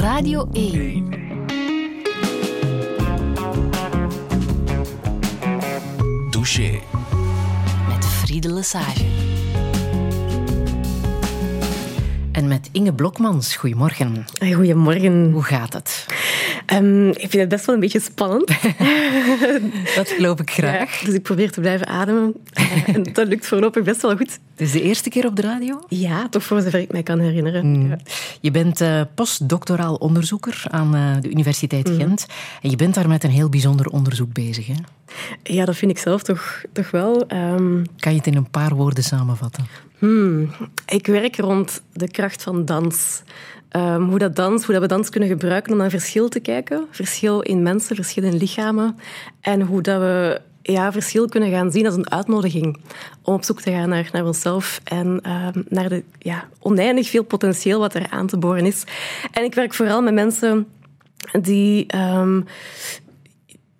Radio 1. Douche. Met Friede Lesage. En met Inge Blokmans. Goedemorgen. Goedemorgen. Hoe gaat het? Um, ik vind het best wel een beetje spannend. dat geloof ik graag. Ja, dus ik probeer te blijven ademen. Uh, en dat lukt voorlopig best wel goed. Is de eerste keer op de radio? Ja, toch voor zover ik mij kan herinneren. Mm. Ja. Je bent uh, postdoctoraal onderzoeker aan uh, de Universiteit mm. Gent. En je bent daar met een heel bijzonder onderzoek bezig, hè? Ja, dat vind ik zelf toch, toch wel. Um... Kan je het in een paar woorden samenvatten? Hmm. Ik werk rond de kracht van dans. Um, hoe, dat dans, hoe dat we dans kunnen gebruiken om naar verschil te kijken. Verschil in mensen, verschil in lichamen. En hoe dat we ja, verschil kunnen gaan zien als een uitnodiging om op zoek te gaan naar, naar onszelf en um, naar de ja, oneindig veel potentieel wat er aan te boren is. En ik werk vooral met mensen die um,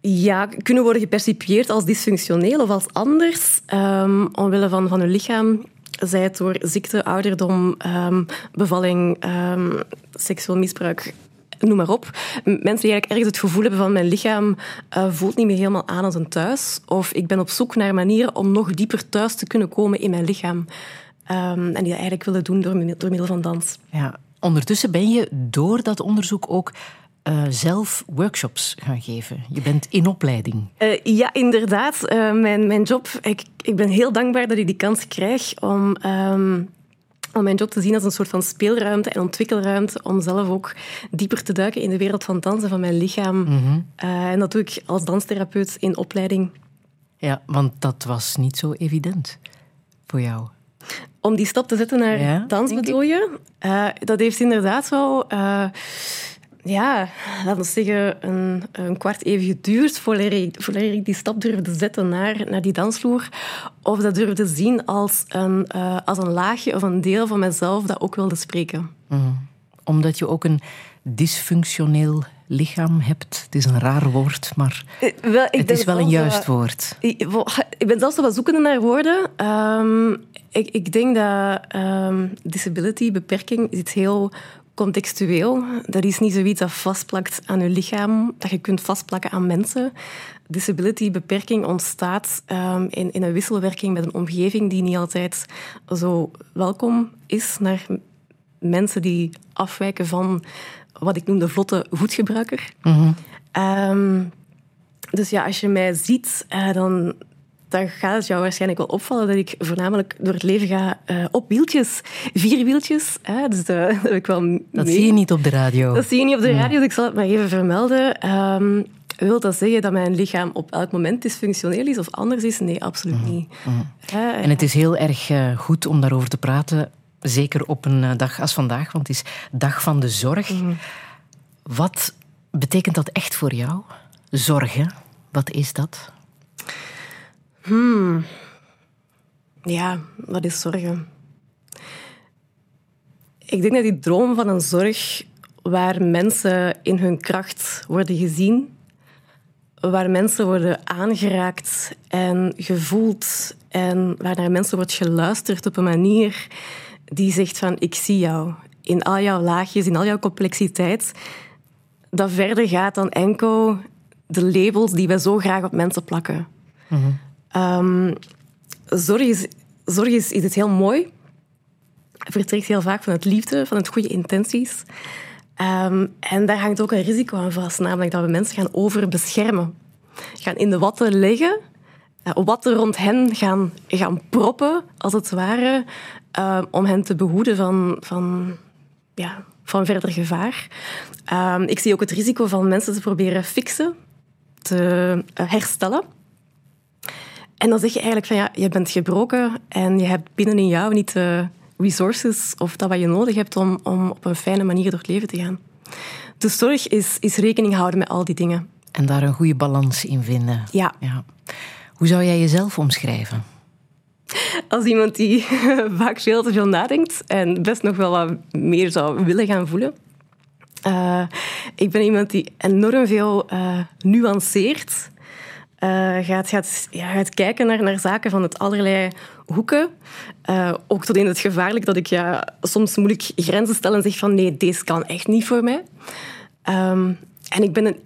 ja, kunnen worden gepercipieerd als dysfunctioneel of als anders, um, omwille van, van hun lichaam zij het door ziekte, ouderdom, um, bevalling, um, seksueel misbruik, noem maar op. Mensen die eigenlijk ergens het gevoel hebben van mijn lichaam uh, voelt niet meer helemaal aan als een thuis. Of ik ben op zoek naar manieren om nog dieper thuis te kunnen komen in mijn lichaam. Um, en die dat eigenlijk willen doen door, door middel van dans. Ja, ondertussen ben je door dat onderzoek ook uh, zelf workshops gaan geven. Je bent in opleiding. Uh, ja, inderdaad. Uh, mijn, mijn job, ik, ik ben heel dankbaar dat ik die kans krijg om, um, om mijn job te zien als een soort van speelruimte en ontwikkelruimte om zelf ook dieper te duiken in de wereld van dansen, van mijn lichaam. Mm -hmm. en dat doe ik als danstherapeut in opleiding. Ja, want dat was niet zo evident voor jou. Om die stap te zetten naar ja, dans bedoel je? dat heeft inderdaad wel ja, laten we zeggen, een, een kwart even geduurd voordat ik, voordat ik die stap durfde zetten naar, naar die dansvloer. Of dat durfde zien als een, uh, als een laagje of een deel van mezelf dat ook wilde spreken. Mm. Omdat je ook een dysfunctioneel lichaam hebt. Het is een raar woord, maar wel, het is wel een juist wel, woord. Ik, ik, ben zelfs wel zoekende naar woorden. Um, ik, ik, denk dat um, disability, beperking, is iets heel contextueel. Dat is niet zoiets dat vastplakt aan je lichaam, dat je kunt vastplakken aan mensen. Disability, beperking, ontstaat um, in, in een wisselwerking met een omgeving die niet altijd zo welkom is naar mensen die afwijken van wat ik noem de vlotte voetgebruiker. Mm -hmm. um, dus ja, als je mij ziet, uh, dan, dan gaat het jou waarschijnlijk wel opvallen dat ik voornamelijk door het leven ga uh, op wieltjes. Vier wieltjes. Hè? Dus uh, dat, ik wel dat zie je niet op de radio. Dat zie je niet op de radio, dus ik zal het maar even vermelden. Um, wil dat zeggen dat mijn lichaam op elk moment dysfunctioneel is of anders is? Nee, absoluut mm. niet. Mm. Uh, en het is heel erg goed om daarover te praten. Zeker op een dag als vandaag, want het is dag van de zorg. Mm. Wat betekent dat echt voor jou? Zorgen, wat is dat? Hmm. Ja, wat is zorgen? Ik denk dat die droom van een zorg waar mensen in hun kracht worden gezien, waar mensen worden aangeraakt en gevoeld en waar naar mensen wordt geluisterd op een manier die zegt van ik zie jou in al jouw laagjes, in al jouw complexiteit, dat verder gaat dan enkel de labels die wij zo graag op mensen plakken. Mm. Um, zorg is, is, het heel mooi. Vertrekt heel vaak van het liefde, van het goede intenties. Um, en daar hangt ook een risico aan vast, namelijk dat we mensen gaan overbeschermen. Gaan in de watten leggen, uh, watten rond hen gaan, gaan proppen, als het ware, uh, om hen te behoeden van, van, ja, van verder gevaar. Ik zie ook het risico van mensen te proberen fixen, te uh, herstellen. En dan zeg je eigenlijk van ja, je bent gebroken en je hebt binnenin jou niet de resources of dat wat je nodig hebt om, om op een fijne manier door het leven te gaan. Dus zorg is, is rekening houden met al die dingen. En daar een goede balans in vinden. Ja. ja. Hoe zou jij jezelf omschrijven? Als iemand die vaak veel te veel nadenkt en best nog wel wat meer zou willen gaan voelen. Uh, ik ben iemand die enorm veel uh, nuanceert Uh, gaat, gaat, ja, gaat kijken naar, naar zaken van het allerlei hoeken. Uh, ook tot in het gevaarlijk dat ik ja, soms moet ik grenzen stellen en zeg van nee, deze kan echt niet voor mij. Um, en ik ben een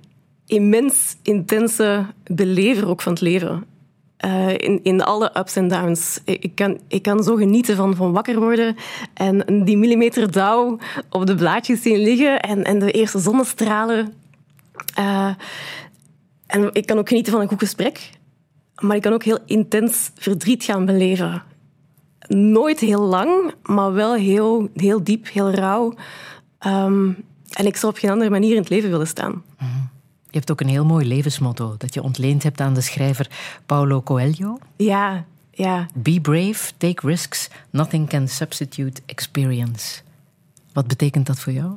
immens intense belever ook van het leven. Uh, in, in alle ups en downs. Ik kan, ik kan zo genieten van, van wakker worden en die millimeter dauw op de blaadjes zien liggen en, en de eerste zonnestralen. Uh, en ik kan ook genieten van een goed gesprek, maar ik kan ook heel intens verdriet gaan beleven. Nooit heel lang, maar wel heel, heel diep, heel rauw. Um, en ik zou op geen andere manier in het leven willen staan. Je hebt ook een heel mooi levensmotto dat je ontleend hebt aan de schrijver Paulo Coelho. Ja, ja. Be brave, take risks, nothing can substitute experience. Wat betekent dat voor jou?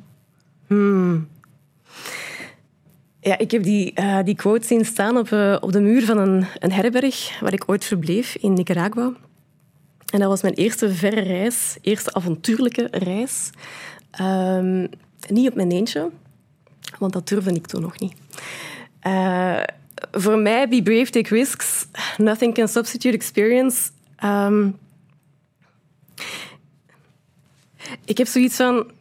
Hmm. Ja, ik heb die, uh, die quote zien staan op, uh, op de muur van een, een herberg waar ik ooit verbleef in Nicaragua. En dat was mijn eerste verre reis, eerste avontuurlijke reis. Um, niet op mijn eentje, want dat durfde ik toen nog niet. Uh, voor mij, be brave, take risks. Nothing can substitute experience. Um, ik heb zoiets van...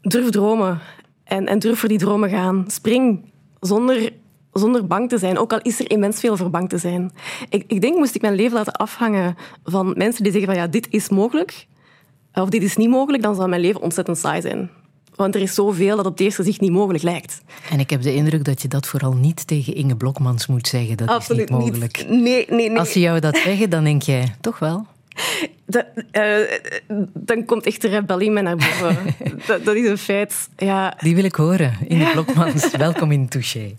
Durf dromen. En, en durf voor die dromen gaan. Spring zonder, zonder bang te zijn. Ook al is er immens veel voor bang te zijn. Ik, ik denk, moest ik mijn leven laten afhangen van mensen die zeggen van ja, dit is mogelijk of dit is niet mogelijk, dan zal mijn leven ontzettend saai zijn. Want er is zoveel dat op het eerste gezicht niet mogelijk lijkt. En ik heb de indruk dat je dat vooral niet tegen Inge Blokmans moet zeggen. Dat Absoluut is niet mogelijk. Niet. Nee, nee, nee. Als ze jou dat zeggen, dan denk jij, toch wel? Uh, dan komt echt de rebellie mij naar boven. dat, dat, is een feit. Ja. Die wil ik horen. Inge Blokmans, welkom in Touché.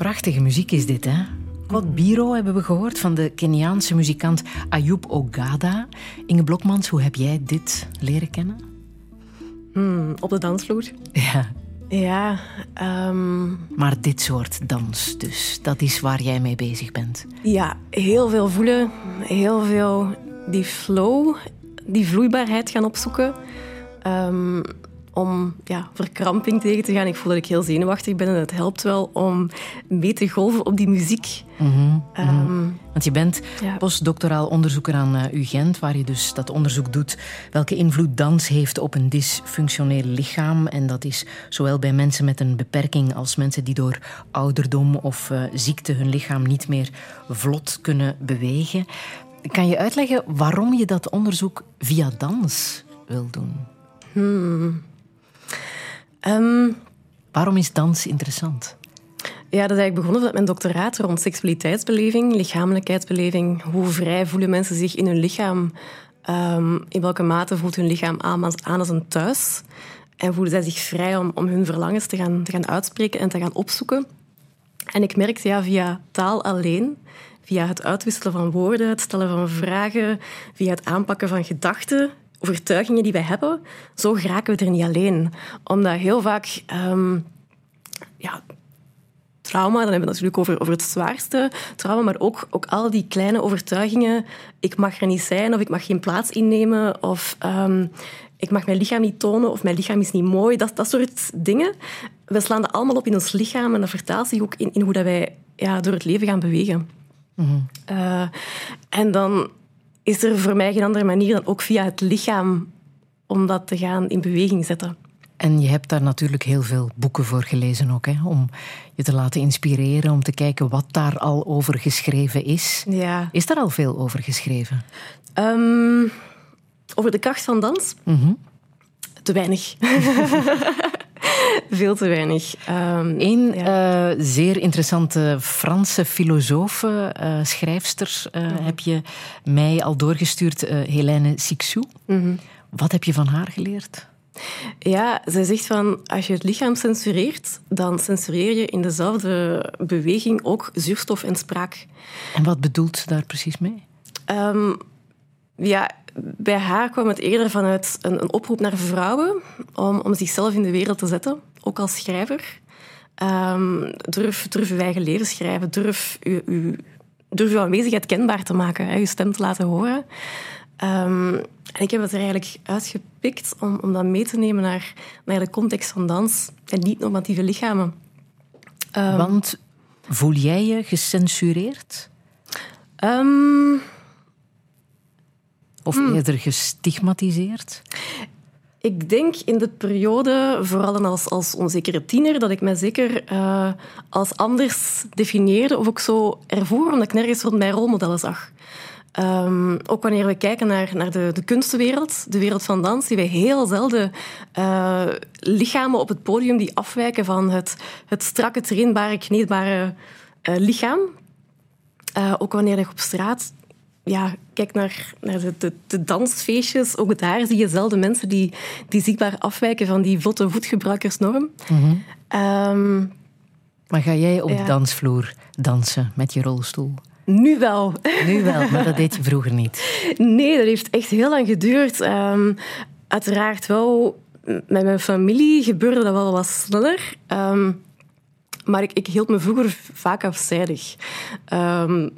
Prachtige muziek is dit, hè? Kot Biro hebben we gehoord van de Keniaanse muzikant Ayub Ogada. Inge Blokmans, hoe heb jij dit leren kennen? Hmm, op de dansvloer. Ja. Ja. Um... Maar dit soort dans dus, dat is waar jij mee bezig bent. Ja, heel veel voelen, heel veel die flow, die vloeibaarheid gaan opzoeken. Um, om ja, verkramping tegen te gaan. Ik voel dat ik heel zenuwachtig ben en het helpt wel om mee te golven op die muziek. Mhm, mhm. Want je bent postdoctoraal onderzoeker aan uh, UGent, waar je dus dat onderzoek doet welke invloed dans heeft op een dysfunctioneel lichaam. En dat is zowel bij mensen met een beperking als mensen die door ouderdom of uh, ziekte hun lichaam niet meer vlot kunnen bewegen. Kan je uitleggen waarom je dat onderzoek via dans wil doen? Hmm. Um, Waarom is dans interessant? Ja, dat is eigenlijk begonnen met mijn doctoraat rond seksualiteitsbeleving, lichamelijkheidsbeleving. Hoe vrij voelen mensen zich in hun lichaam? Um, in welke mate voelt hun lichaam aan, aan als een thuis? En voelen zij zich vrij om, om hun verlangens te gaan, te gaan uitspreken en te gaan opzoeken? En ik merkte ja, via taal alleen, via het uitwisselen van woorden, het stellen van vragen, via het aanpakken van gedachten, overtuigingen die wij hebben, zo geraken we er niet alleen. Omdat heel vaak... Um, ja, trauma, dan hebben we het natuurlijk over, over het zwaarste trauma, maar ook, ook al die kleine overtuigingen. Ik mag er niet zijn, of ik mag geen plaats innemen, of um, ik mag mijn lichaam niet tonen, of mijn lichaam is niet mooi. Dat, dat soort dingen. We slaan dat allemaal op in ons lichaam en dat vertaalt zich ook in, in hoe dat wij ja, door het leven gaan bewegen. Mm uh, en dan is er voor mij geen andere manier dan ook via het lichaam om dat te gaan in beweging zetten. En je hebt daar natuurlijk heel veel boeken voor gelezen ook, hè? om je te laten inspireren, om te kijken wat daar al over geschreven is. Ja. Is daar al veel over geschreven? Um, over de kracht van dans? Mm Te weinig. Veel te weinig. Um, Eén ja. uh, zeer interessante Franse filosoof, uh, schrijfster, uh, mm -hmm. heb je mij al doorgestuurd, Helene Sixou. Mm -hmm. Wat heb je van haar geleerd? Ja, zij zegt van als je het lichaam censureert, dan censureer je in dezelfde beweging ook zuurstof en spraak. En wat bedoelt ze daar precies mee? Um, ja, bij haar kwam het eerder vanuit een, een oproep naar vrouwen om, om zichzelf in de wereld te zetten, ook als schrijver. Um, durf, durf uw eigen leven schrijven, durf uw, durf uw aanwezigheid kenbaar te maken, hè, uw stem te laten horen. Um, en ik heb het er eigenlijk uitgepikt om, om dat mee te nemen naar, naar de context van dans en niet-normatieve lichamen. Um, Want voel jij je gecensureerd? Um, of Hmm. eerder gestigmatiseerd? Ik denk in de periode, vooral als, als onzekere tiener, dat ik mij zeker uh, als anders definieerde of ook zo ervoor, omdat ik nergens rond mijn rolmodellen zag. Um, ook wanneer we kijken naar, naar de, de kunstenwereld, de wereld van dans, zien we heel zelden uh, lichamen op het podium die afwijken van het, het strakke, trainbare, kneedbare uh, lichaam. Uh, ook wanneer je op straat ja, kijk naar, naar de, de, de, dansfeestjes. Ook daar zie je zelden mensen die, die zichtbaar afwijken van die vlotte voetgebruikersnorm. Mm -hmm. um, maar ga jij op ja. de dansvloer dansen met je rolstoel? Nu wel. Nu wel, maar dat deed je vroeger niet. Nee, dat heeft echt heel lang geduurd. Um, uiteraard wel. Met mijn familie gebeurde dat wel wat sneller. Um, maar ik, ik, hield me vroeger vaak afzijdig. Um,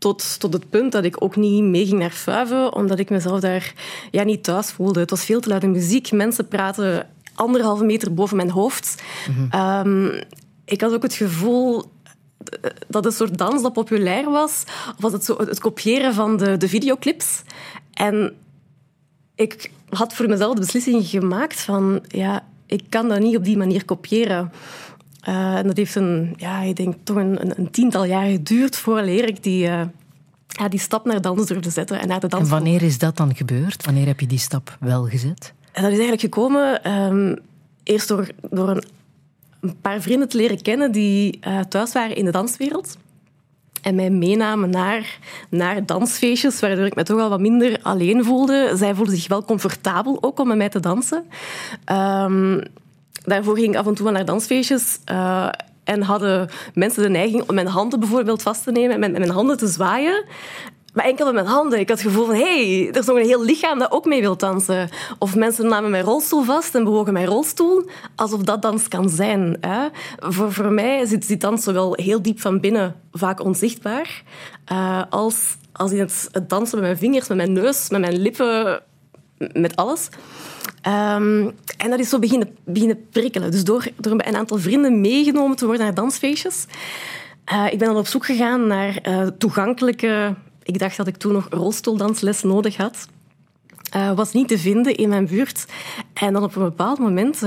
tot, tot het punt dat ik ook niet meeging naar Fuiven, omdat ik mezelf daar ja, niet thuis voelde. Het was veel te luide muziek. Mensen praten anderhalve meter boven mijn hoofd. Mhm. Mm -hmm. um, ik had ook het gevoel dat een soort dans dat populair was. Of was het zo het kopiëren van de, de videoclips. En ik had voor mezelf de beslissing gemaakt van... Ja, ik kan dat niet op die manier kopiëren. Uh, en dat heeft een, ja, ik denk toch een, een, een tiental jaar geduurd vooraleer ik die, uh, ja, die stap naar dans durfde zetten. En, naar de dans en wanneer is dat dan gebeurd? Wanneer heb je die stap wel gezet? En dat is eigenlijk gekomen um, eerst door, door een, een, paar vrienden te leren kennen die uh, thuis waren in de danswereld. En mij meenamen naar, naar dansfeestjes, waardoor ik me toch al wat minder alleen voelde. Zij voelden zich wel comfortabel ook om met mij te dansen. Um, daarvoor ging ik af en toe naar dansfeestjes. Uh, en hadden mensen de neiging om mijn handen bijvoorbeeld vast te nemen en mijn handen te zwaaien. Maar enkel met mijn handen. Ik had het gevoel van, hé, hey, er is nog een heel lichaam dat ook mee wil dansen. Of mensen namen mijn rolstoel vast en bewogen mijn rolstoel, alsof dat dans kan zijn. Hè? Voor, voor mij zit die dans zowel heel diep van binnen, vaak onzichtbaar, uh, als, als in het, het, dansen met mijn vingers, met mijn neus, met mijn lippen, met alles. Um, en dat is zo beginnen, beginnen prikkelen. Dus door, door een aantal vrienden meegenomen te worden naar dansfeestjes, uh, ik ben dan op zoek gegaan naar uh, toegankelijke ik dacht dat ik toen nog rolstoeldansles nodig had. Uh, was niet te vinden in mijn buurt. En dan op een bepaald moment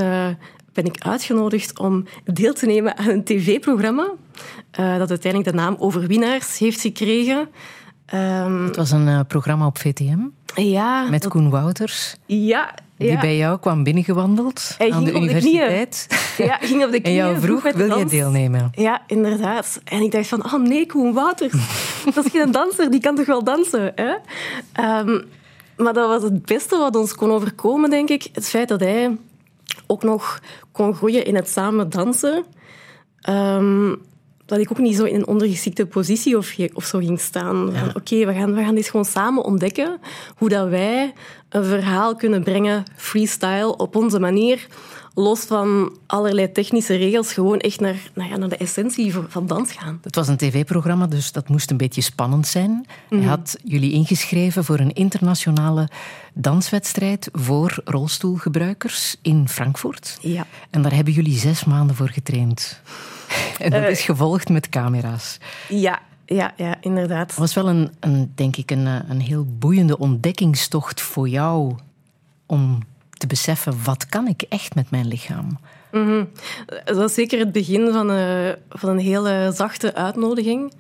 ben ik uitgenodigd om deel te nemen aan een tv-programma. Dat uiteindelijk de naam Overwinnaars heeft gekregen. Um, het was een programma op VTM? Ja. Met Koen Wouters? Ja, die bij jou kwam binnengewandeld Hij aan de universiteit. De ja, ging op de knieën. En jou vroeg, wil je deelnemen? Ja, inderdaad. En ik dacht van, oh nee, Koen Wouters. dat is geen danser, die kan toch wel dansen? Hè? Um, maar dat was het beste wat ons kon overkomen, denk ik. Het feit dat hij ook nog kon groeien in het samen dansen. Um, dat ik ook niet zo in een ondergeschikte positie of, of zo ging staan. Ja. Oké, we, gaan, we gaan dit gewoon samen ontdekken. Hoe dat wij een verhaal kunnen brengen, freestyle, op onze manier. Los van allerlei technische regels, gewoon echt naar, nou ja, naar de essentie van dans gaan. Het was een tv-programma, dus dat moest een beetje spannend zijn. Mm. Hij mhm. had jullie ingeschreven voor een internationale danswedstrijd voor rolstoelgebruikers in Frankfurt. Ja. En daar hebben jullie zes maanden voor getraind. En dat is gevolgd met camera's. Ja, ja, ja, inderdaad. Het was wel een, een, denk ik, een, een heel boeiende ontdekkingstocht voor jou om te beseffen, wat kan ik echt met mijn lichaam? Mm -hmm. Dat was zeker het begin van een, van een hele zachte uitnodiging.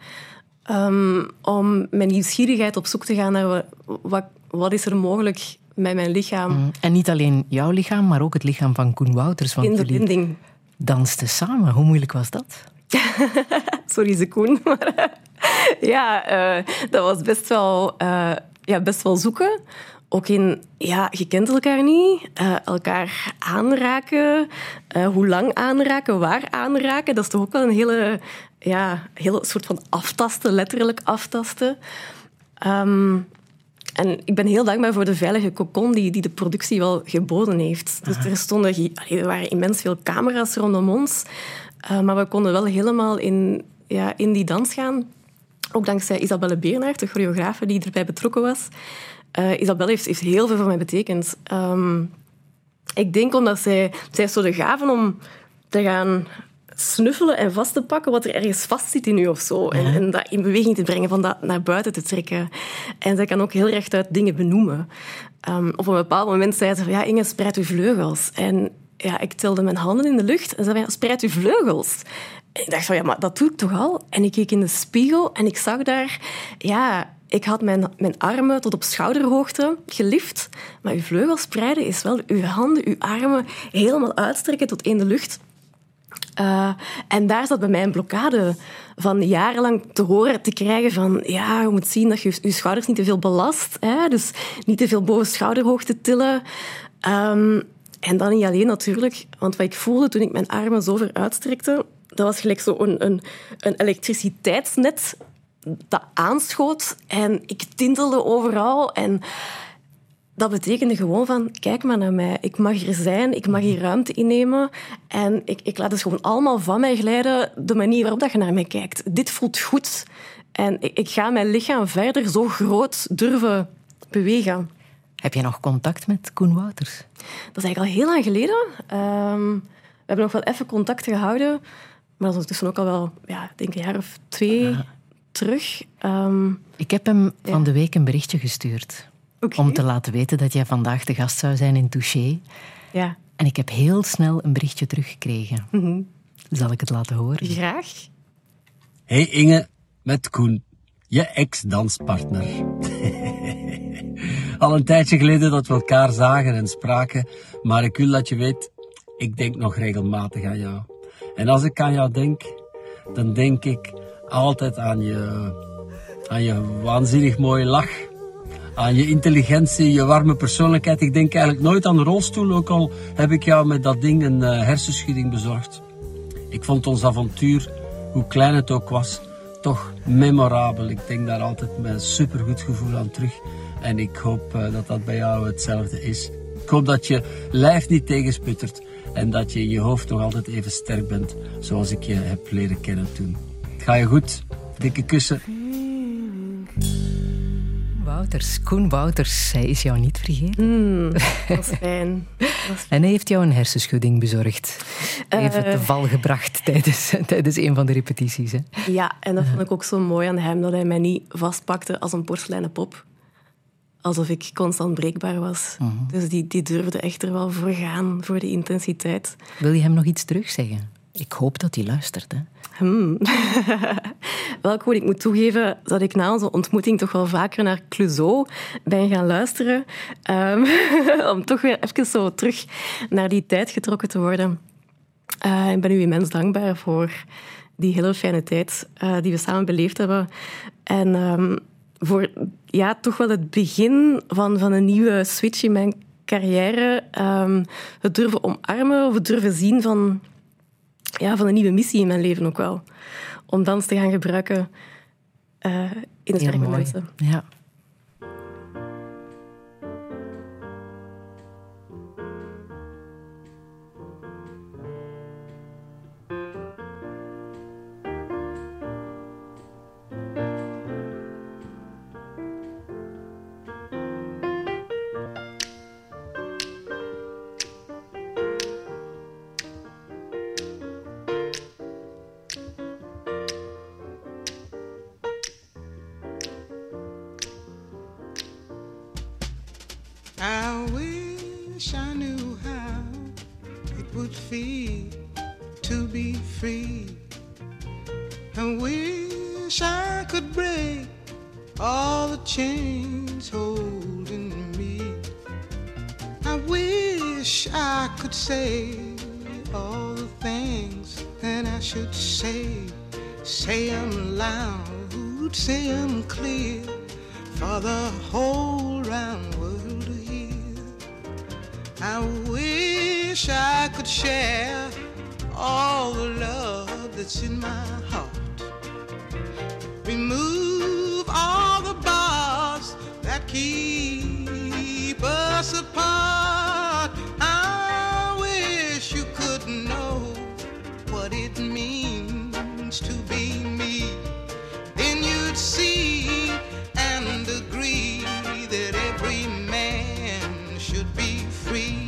Um, om mijn nieuwsgierigheid op zoek te gaan naar wat, wat is er mogelijk met mijn lichaam. Mm. En niet alleen jouw lichaam, maar ook het lichaam van Koen Wouters. Want In de binding dansten samen. Hoe moeilijk was dat? Sorry, ze Koen. Maar uh, ja, uh, dat was best wel, uh, ja, best wel zoeken. Ook in, ja, je kent elkaar niet. elkaar aanraken. hoe lang aanraken, waar aanraken. Dat is toch ook wel een hele, ja, hele soort van aftasten, letterlijk aftasten. Um, en ik ben heel dankbaar voor de veilige cocon die, die de productie wel geboden heeft. Dus er, stonden, er waren immens veel camera's rondom ons. Uh, maar we konden wel helemaal in, ja, in die dans gaan. Ook dankzij Isabelle Beernaert, de choreografe die erbij betrokken was. Uh, Isabelle heeft, heeft heel veel voor mij betekend. Um, ik denk omdat zij, zij zo de gaven om te gaan snuffelen en vast te pakken wat er ergens vast zit in u of zo. En, en, dat in beweging te brengen, van dat naar buiten te trekken. En zij kan ook heel rechtuit dingen benoemen. Um, op een bepaald moment zei ze van, ja, Inge, spreid uw vleugels. En ja, ik tilde mijn handen in de lucht en zei ja, spreid uw vleugels. En ik dacht van, ja, maar dat doe ik toch al? En ik keek in de spiegel en ik zag daar, ja, ik had mijn, mijn armen tot op schouderhoogte gelift. Maar uw vleugels spreiden is wel uw handen, uw armen helemaal uitstrekken tot in de lucht. Uh, en daar zat bij mij een blokkade van jarenlang te horen te krijgen van ja, je moet zien dat je je schouders niet te veel belast. Hè? Dus niet te veel boven schouderhoogte tillen. Um, en dan niet alleen natuurlijk, want wat ik voelde toen ik mijn armen zo ver uitstrekte, dat was gelijk zo een, een, een elektriciteitsnet dat aanschoot en ik tintelde overal en dat betekende gewoon van, kijk maar naar mij. Ik mag er zijn, ik mag hier ruimte innemen. En ik, ik laat het gewoon allemaal van mij glijden, de manier waarop dat je naar mij kijkt. Dit voelt goed. En ik, ik ga mijn lichaam verder zo groot durven bewegen. Heb je nog contact met Koen Wouters? Dat is eigenlijk al heel lang geleden. Um, we hebben nog wel even contact gehouden. Maar dat is ondertussen ook al wel, ja, denk een jaar of twee terug. Um, ik heb hem van de week een berichtje gestuurd. Om te laten weten dat jij vandaag de gast zou zijn in Touché. Ja. En ik heb heel snel een berichtje teruggekregen. Mm Zal ik het laten horen? Graag. Hey Inge, met Koen, je ex-danspartner. Al een tijdje geleden dat we elkaar zagen en spraken, maar ik wil dat je weet, ik denk nog regelmatig aan jou. En als ik aan jou denk, dan denk ik altijd aan je, aan je waanzinnig mooie lach aan je intelligentie, je warme persoonlijkheid. Ik denk eigenlijk nooit aan de rolstoel, ook al heb ik jou met dat ding een uh, hersenschudding bezorgd. Ik vond ons avontuur, hoe klein het ook was, toch memorabel. Ik denk daar altijd met een supergoed gevoel aan terug. En ik hoop eh, dat dat bij jou hetzelfde is. Ik hoop dat je lijf niet tegensputtert en dat je in je hoofd nog altijd even sterk bent, zoals ik je heb leren kennen toen. Ga je goed? Dikke kussen. Wouters, Koen Wouters, hij is jou niet vergeten. Dat is fijn. Dat is En hij heeft jou een hersenschudding bezorgd. Even te val gebracht tijdens, tijdens een van de repetities. Hè? Ja, en dat vond ik ook zo mooi aan hem, dat hij mij niet vastpakte als een porseleinen pop. Alsof ik constant breekbaar was. Dus die, die durfde echt er wel voor gaan, voor die intensiteit. Wil je hem nog iets terugzeggen? Ik hoop dat hij luistert. Hè? Wel, Koen, ik moet toegeven dat ik na onze ontmoeting toch wel vaker naar Clouseau ben gaan luisteren. Ehm, om toch weer even zo terug naar die tijd getrokken te worden. Eh, ik ben u immens dankbaar voor die hele fijne tijd eh, die we samen beleefd hebben. En ehm, voor ja, toch wel het begin van, van een nieuwe switch in mijn carrière. Ehm, het durven omarmen of het durven zien van, ja, van een nieuwe missie in mijn leven ook wel. Om dans te gaan gebruiken eh, in het werk met mensen. Ja. Free.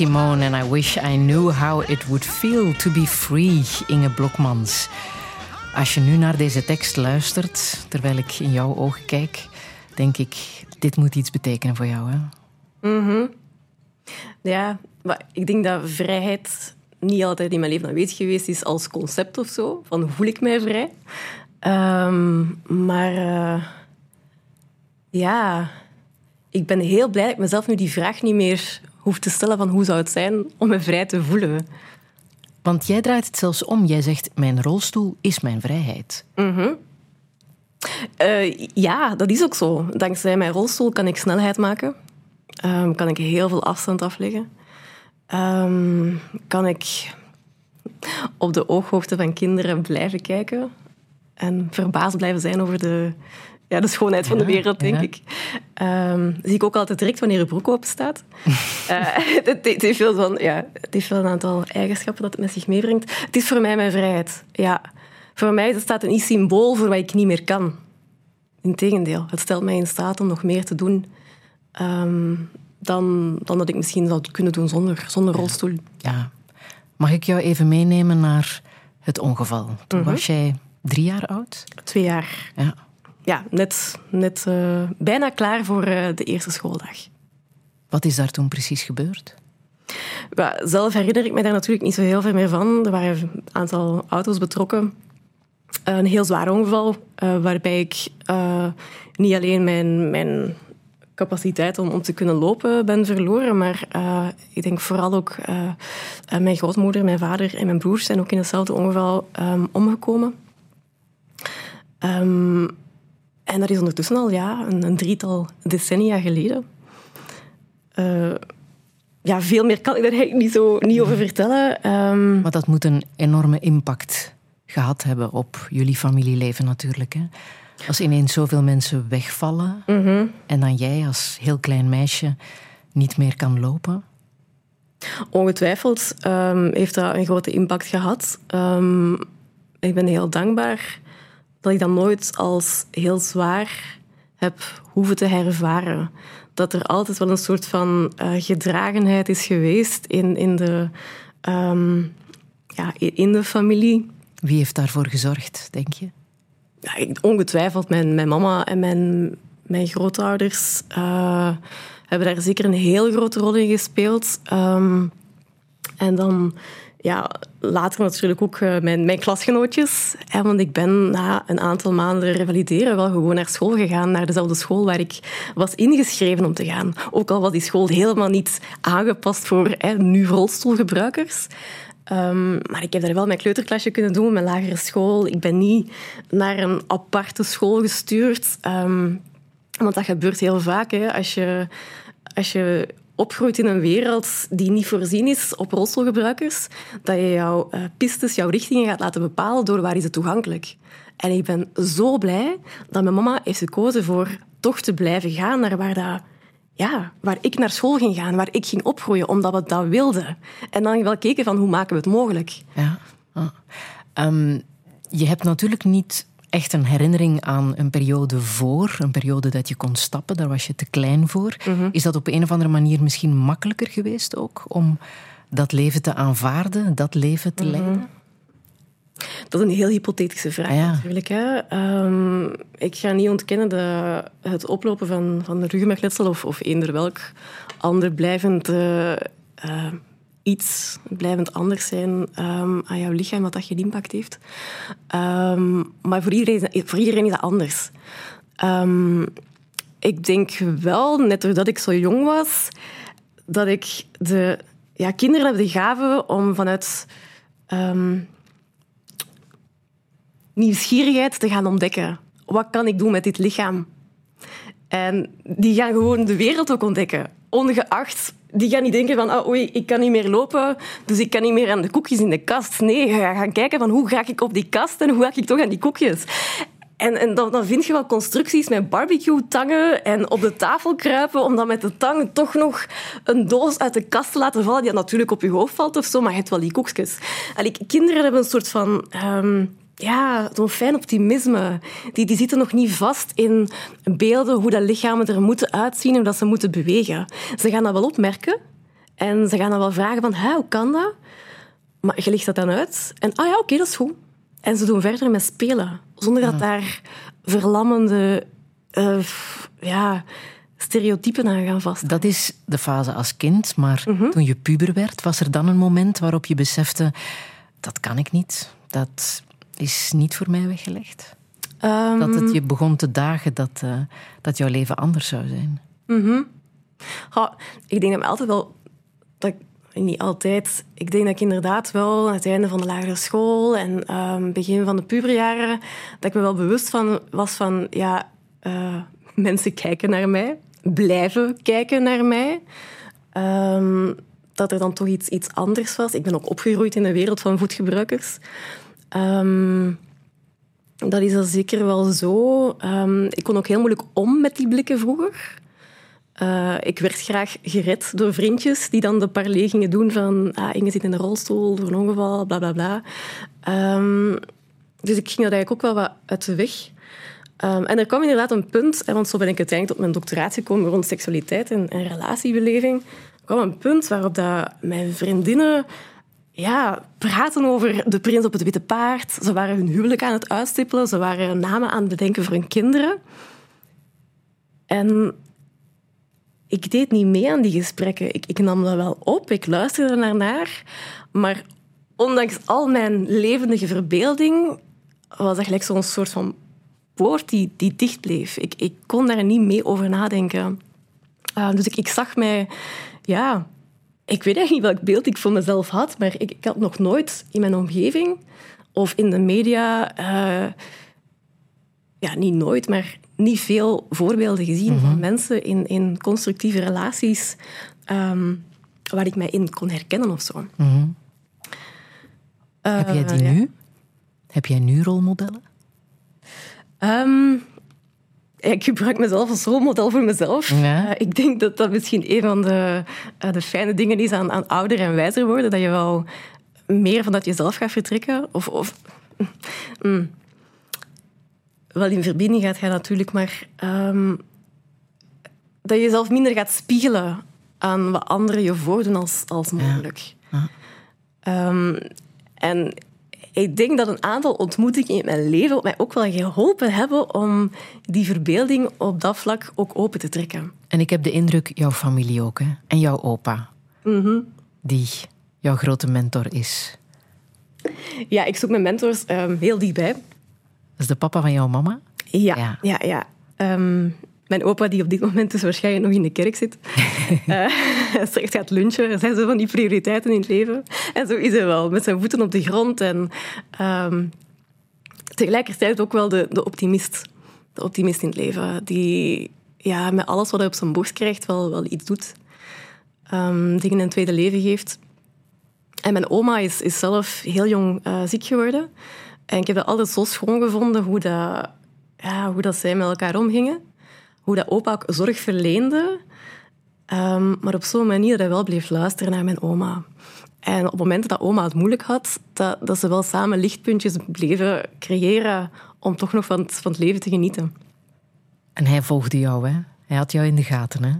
Simone en I wish I knew how it would feel to be free, Inge Blokmans. Als je nu naar deze tekst luistert, terwijl ik in jouw ogen kijk, denk ik, dit moet iets betekenen voor jou. Hè? Ja, maar ik denk dat vrijheid niet altijd in mijn leven aanwezig geweest is als concept of zo. Van voel ik mij vrij? Ehm, maar eh, ja, ik ben heel blij dat ik mezelf nu die vraag niet meer hoef te stellen van hoe zou het zijn om me vrij te voelen. Want jij draait het zelfs om. Jij zegt, mijn rolstoel is mijn vrijheid. Eh, ja, dat is ook zo. Dankzij mijn rolstoel kan ik snelheid maken. Ehm, kan ik heel veel afstand afleggen. Ehm, kan ik op de ooghoogte van kinderen blijven kijken. En verbaasd blijven zijn over de, ja, de schoonheid van de wereld, denk ja. ik. Ehm, zie ik ook altijd direct wanneer je broek open staat. Eh, het, het heeft wel van, ja, het heeft wel een aantal eigenschappen dat het met zich meebrengt. Het is voor mij mijn vrijheid. Ja. Voor mij staat het niet symbool voor wat ik niet meer kan. Integendeel, het stelt mij in staat om nog meer te doen ehm, dan, dan dat ik misschien zou kunnen doen zonder, zonder rolstoel. Ja. Mag ik jou even meenemen naar het ongeval? Toen Mhm. was jij drie jaar oud? Twee jaar. Ja. Ja, net, net eh, bijna klaar voor eh, de eerste schooldag. Wat is daar toen precies gebeurd? Ja, zelf herinner ik me daar natuurlijk niet zo heel veel meer van. Er waren een aantal auto's betrokken. Een heel zwaar ongeval, eh, waarbij ik eh, niet alleen mijn, mijn capaciteit om, om te kunnen lopen ben verloren, maar eh, ik denk vooral ook eh, eh, mijn grootmoeder, mijn vader en mijn broers zijn ook in hetzelfde ongeval ehm, omgekomen. Ehm, en dat is ondertussen al ja, een, een drietal decennia geleden. Eh, ja, veel meer kan ik daar eigenlijk niet, zo, niet over vertellen. Ehm, Maar dat moet een enorme impact gehad hebben op jullie familieleven natuurlijk. Hè? Als ineens zoveel mensen wegvallen Mhm. en dan jij als heel klein meisje niet meer kan lopen. ongetwijfeld ehm, heeft dat een grote impact gehad. Ehm, ik ben heel dankbaar dat ik dat nooit als heel zwaar heb hoeven te hervaren. Dat er altijd wel een soort van eh, gedragenheid is geweest in, in, de, ehm, ja, in de familie. Wie heeft daarvoor gezorgd, denk je? ja, ik- ongetwijfeld mijn, mijn mama en mijn, mijn grootouders eh, hebben daar zeker een heel grote rol in gespeeld. Ehm, en dan ja, later natuurlijk ook eh, mijn, mijn klasgenootjes. Want ik ben na een aantal maanden revalideren wel gewoon naar school gegaan. Naar dezelfde school waar ik was ingeschreven om te gaan. Ook al was die school helemaal niet aangepast voor nu rolstoelgebruikers. Ehm, maar ik heb daar wel mijn kleuterklasje kunnen doen, mijn lagere school. Ik ben niet naar een aparte school gestuurd. ehm, want dat gebeurt heel vaak. Hè. Als, je, als je opgroeit in een wereld die niet voorzien is op rolstoelgebruikers, dat je jouw eh, pistes, jouw richtingen gaat laten bepalen door waar is het toegankelijk. En ik ben zo blij dat mijn mama heeft gekozen voor toch te blijven gaan naar waar dat ja, waar ik naar school ging gaan, waar ik ging opgroeien, omdat we dat wilden. En dan wel keken van hoe maken we het mogelijk. Ja. Ah. Ehm, je hebt natuurlijk niet echt een herinnering aan een periode voor, een periode dat je kon stappen, daar was je te klein voor. Is dat op een of andere manier misschien makkelijker geweest ook om dat leven te aanvaarden, dat leven te leiden? Dat is een heel hypothetische vraag Ah, ja. natuurlijk. Hè. Ehm, ik ga niet ontkennen dat het oplopen van, van de ruggenmergletsel of, of eender welk ander blijvend eh, eh, iets, blijvend anders zijn ehm, aan jouw lichaam, wat dat geen impact heeft. Ehm, maar voor iedereen, voor iedereen is dat anders. Ehm, ik denk wel, net doordat ik zo jong was, dat ik de... Ja, kinderen hebben de gave om vanuit... nieuwsgierigheid te gaan ontdekken. Wat kan ik doen met dit lichaam? En die gaan gewoon de wereld ook ontdekken. Ongeacht, die gaan niet denken van oh, oei, ik kan niet meer lopen, dus ik kan niet meer aan de koekjes in de kast. Nee, je gaan kijken van hoe ga ik op die kast en hoe ga ik toch aan die koekjes. En, en dan, dan vind je wel constructies met barbecue-tangen en op de tafel kruipen om dan met de tang toch nog een doos uit de kast te laten vallen die natuurlijk op je hoofd valt of zo, maar je hebt wel die koekjes. Allee, kinderen hebben een soort van... ehm, ja, zo'n fijn optimisme. Die, die zitten nog niet vast in beelden hoe dat lichamen er moeten uitzien en hoe dat ze moeten bewegen. Ze gaan dat wel opmerken en ze gaan dan wel vragen van, "Hè, hoe kan dat? Maar je legt dat dan uit en, ah ja, oké, dat is goed. En ze doen verder met spelen, zonder dat daar verlammende eh, ja, stereotypen aan gaan vast. Dat is de fase als kind, maar Mhm. toen je puber werd, was er dan een moment waarop je besefte: dat kan ik niet, dat is niet voor mij weggelegd. Ehm, Dat het je begon te dagen dat, eh, dat jouw leven anders zou zijn. Ja, ik denk dat me altijd wel... Dat ik, niet altijd. Ik denk dat ik inderdaad wel aan het einde van de lagere school en ehm, begin van de puberjaren, dat ik me wel bewust van was van, ja, eh, mensen kijken naar mij, blijven kijken naar mij. Ehm, dat er dan toch iets, iets anders was. Ik ben ook opgegroeid in de wereld van voetgebruikers. Ehm, dat is al zeker wel zo. Ehm, ik kon ook heel moeilijk om met die blikken vroeger. Uh, ik werd graag gered door vriendjes die dan de parley gingen doen van ah, Inge zit in de rolstoel door een ongeval, bla bla bla. Um, dus ik ging dat eigenlijk ook wel wat uit de weg. En er kwam inderdaad een punt, want zo ben ik uiteindelijk tot mijn doctoraat gekomen rond seksualiteit en, en relatiebeleving. Er kwam een punt waarop dat mijn vriendinnen ja, praten over de prins op het witte paard. Ze waren hun huwelijk aan het uitstippelen. Ze waren namen aan het bedenken voor hun kinderen. En ik deed niet mee aan die gesprekken. Ik, ik nam dat wel op, ik luisterde naar. Maar ondanks al mijn levendige verbeelding was dat gelijk zo'n soort van poort die, die dicht bleef. Ik, ik kon daar niet mee over nadenken. Uh, dus ik, ik zag mij... Ja, ik weet eigenlijk niet welk beeld ik voor mezelf had, maar ik, ik had nog nooit in mijn omgeving of in de media... Uh, ja, niet nooit, maar niet veel voorbeelden gezien van mhm. mensen in, in constructieve relaties um, waar ik mij in kon herkennen of zo. Mhm. Heb jij die eh, nu? Heb jij nu rolmodellen? Um, ik gebruik mezelf als rolmodel voor mezelf. Uh, ik denk dat dat misschien een van de, uh, de fijne dingen is aan, aan ouder en wijzer worden. Dat je wel meer vanuit jezelf gaat vertrekken. Of, of mm, wel in verbinding gaat gaan natuurlijk, maar um, dat je jezelf minder gaat spiegelen aan wat anderen je voordoen als, als mogelijk. Ja. Um, en ik denk dat een aantal ontmoetingen in mijn leven mij ook wel geholpen hebben om die verbeelding op dat vlak ook open te trekken. En ik heb de indruk, jouw familie ook, hè? en jouw opa, mm die jouw grote mentor is. Ja, ik zoek mijn mentors um, heel dichtbij. Dat is de papa van jouw mama? Ja, ja, ja. Um, mijn opa, die op dit moment dus waarschijnlijk nog in de kerk zit, uh, straks gaat lunchen. Er zijn zo van die prioriteiten in het leven. En zo is hij wel, met zijn voeten op de grond. En um, tegelijkertijd ook wel de, de optimist. De optimist in het leven. Die ja, met alles wat hij op zijn borst krijgt wel, wel iets doet. Um, dingen een tweede leven geeft. En mijn oma is, is zelf heel jong uh, ziek geworden. En ik heb dat altijd zo schoon gevonden hoe, dat, ja, hoe dat zij met elkaar omgingen hoe dat opa ook zorg verleende, um, maar op zo'n manier dat hij wel bleef luisteren naar mijn oma. En op momenten dat oma het moeilijk had, dat, dat ze wel samen lichtpuntjes bleven creëren om toch nog van het, van het leven te genieten. En hij volgde jou, hè? Hij had jou in de gaten, hè?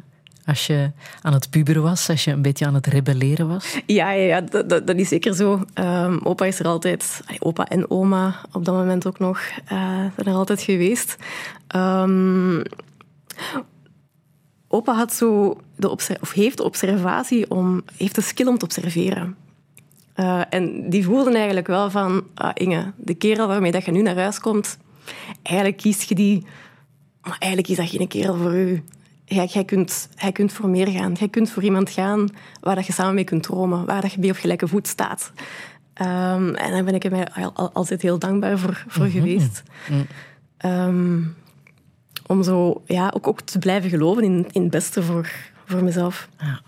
Als je aan het puberen was, als je een beetje aan het rebelleren was? Ja, ja, ja dat, dat, is zeker zo. Um, opa is er altijd, opa en oma op dat moment ook nog, uh, zijn er altijd geweest. Um, Opa had zo de of heeft de observatie om, heeft de skill om te observeren. Uh, en die voelden eigenlijk wel van, ah, Inge, de kerel waarmee dat je nu naar huis komt, eigenlijk kiest je die, maar eigenlijk is dat geen kerel voor u. Jij, jij, kunt, jij kunt voor meer gaan. Jij kunt voor iemand gaan waar dat je samen mee kunt dromen, waar dat je mee op gelijke voet staat. Um, en daar ben ik er altijd heel dankbaar voor, voor mm -hmm. geweest. Um, om zo ja, ook, ook te blijven geloven in, in het beste voor, voor mezelf. Ja.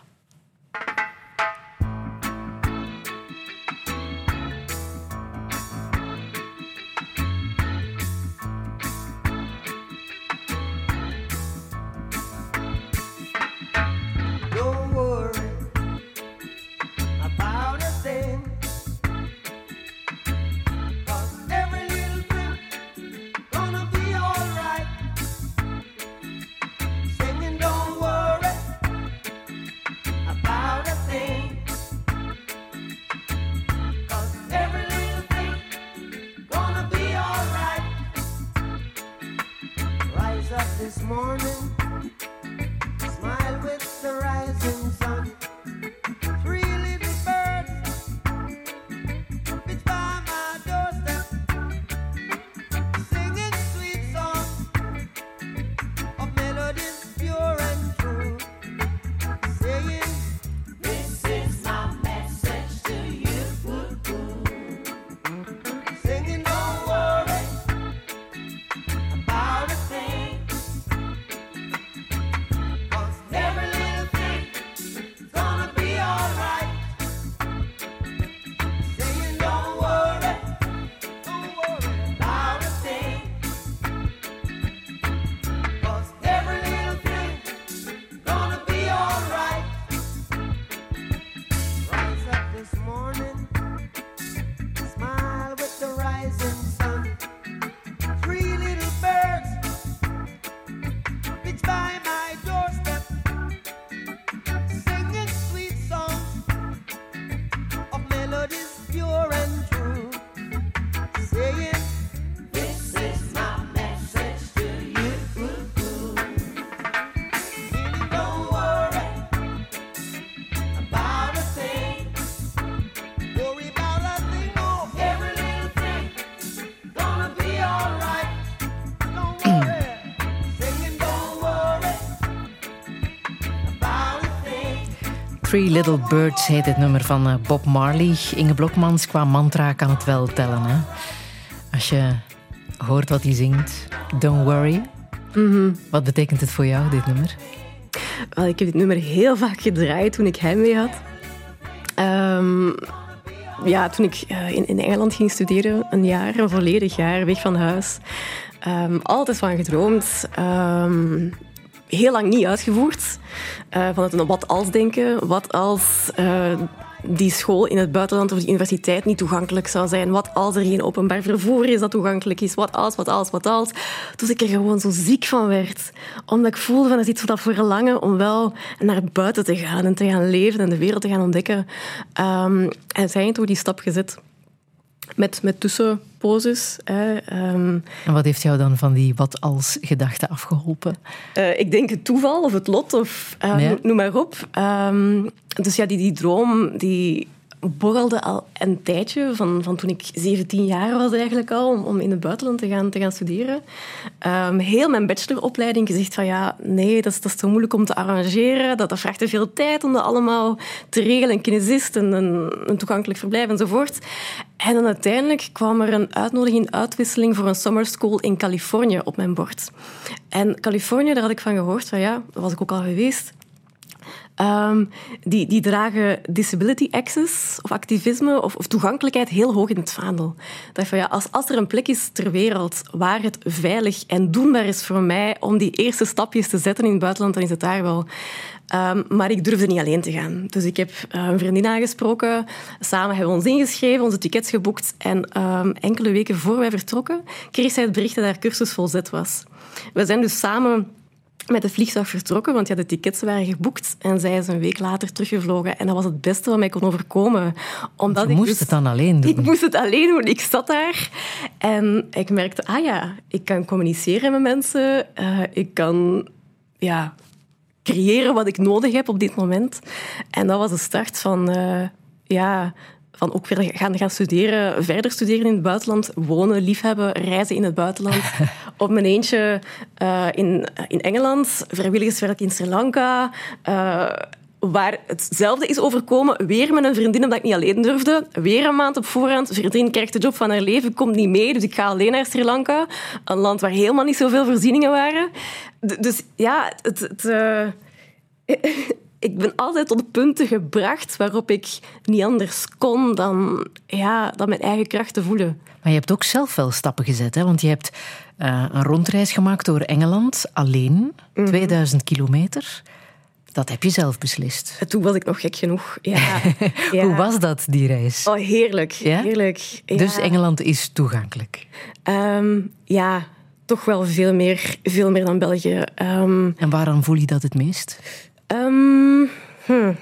Three Little Birds heet het nummer van eh, Bob Marley. Inge Blokmans qua mantra kan het wel tellen. Hè? Als je hoort wat hij zingt, don't worry. Wat betekent het voor jou, dit nummer? Wel, ik heb dit nummer heel vaak gedraaid toen ik heimwee had. Ehm, ja, toen ik eh, in, in Engeland ging studeren, een jaar, een volledig jaar, weg van huis. Ehm, altijd van gedroomd. Ehm, heel lang niet uitgevoerd. Eh, vanuit een wat als denken. Wat als eh, die school in het buitenland of die universiteit niet toegankelijk zou zijn. Wat als er geen openbaar vervoer is dat toegankelijk is. Wat als, wat als, wat als. Toen ik er gewoon zo ziek van werd. Omdat ik voelde van het is iets wat dat verlangen om wel naar buiten te gaan en te gaan leven en de wereld te gaan ontdekken. Um, en zijn toen die stap gezet. Met, met tussenposes. Hè. Um, En wat heeft jou dan van die wat als gedachte afgeholpen? Uh, ik denk het toeval of het lot, of uh, Ja. noem maar op. Um, dus ja, die, die droom die borrelde al een tijdje, van, van toen ik 17 jaar was eigenlijk al, om, om in het buitenland te gaan, te gaan studeren. Um, heel mijn bacheloropleiding gezegd van ja, nee, dat is, dat te moeilijk om te arrangeren, dat, dat vraagt te veel tijd om dat allemaal te regelen, een kinesist, een, een toegankelijk verblijf enzovoort. En dan uiteindelijk kwam er een uitnodiging, uitwisseling voor een summer school in Californië op mijn bord. En Californië, daar had ik van gehoord, van ja, daar was ik ook al geweest. Um, die, die dragen disability access of activisme of, of, toegankelijkheid heel hoog in het vaandel. Dat van, ja, als, als er een plek is ter wereld waar het veilig en doenbaar is voor mij om die eerste stapjes te zetten in het buitenland, dan is het daar wel. Um, maar ik durfde niet alleen te gaan. Dus ik heb uh, een vriendin aangesproken. Samen hebben we ons ingeschreven, onze tickets geboekt. En um, enkele weken voor wij vertrokken, kreeg zij het bericht dat haar cursus volzet was. We zijn dus samen met het vliegtuig vertrokken, want ja, de tickets waren geboekt. En zij is een week later teruggevlogen. En dat was het beste wat mij kon overkomen. Omdat Je ik moest dus, het dan alleen doen. Ik moest het alleen doen. Ik zat daar en ik merkte, ah ja, ik kan communiceren met mensen. Uh, ik kan ja, creëren wat ik nodig heb op dit moment. En dat was de start van... Uh, ja, van ook weer gaan, gaan studeren, verder studeren in het buitenland, wonen, liefhebben, reizen in het buitenland. Op mijn eentje uh, in, in Engeland, vrijwilligerswerk in Sri Lanka. Uh, waar hetzelfde is overkomen, weer met een vriendin omdat ik niet alleen durfde. Weer een maand op voorhand, vriendin krijgt de job van haar leven, komt niet mee, dus ik ga alleen naar Sri Lanka. Een land waar helemaal niet zoveel voorzieningen waren. D dus ja, het... het uh, ik ben altijd tot punten gebracht waarop ik niet anders kon dan, ja, dan mijn eigen kracht te voelen. Maar je hebt ook zelf wel stappen gezet, hè? want je hebt uh, een rondreis gemaakt door Engeland alleen, mm -hmm. 2000 kilometer. Dat heb je zelf beslist. Toen was ik nog gek genoeg. Ja. ja. Hoe was dat, die reis? Oh, heerlijk. Ja? heerlijk. Ja. Dus Engeland is toegankelijk? Um, ja, toch wel veel meer, veel meer dan België. Um, en waarom voel je dat het meest? Um, hmm.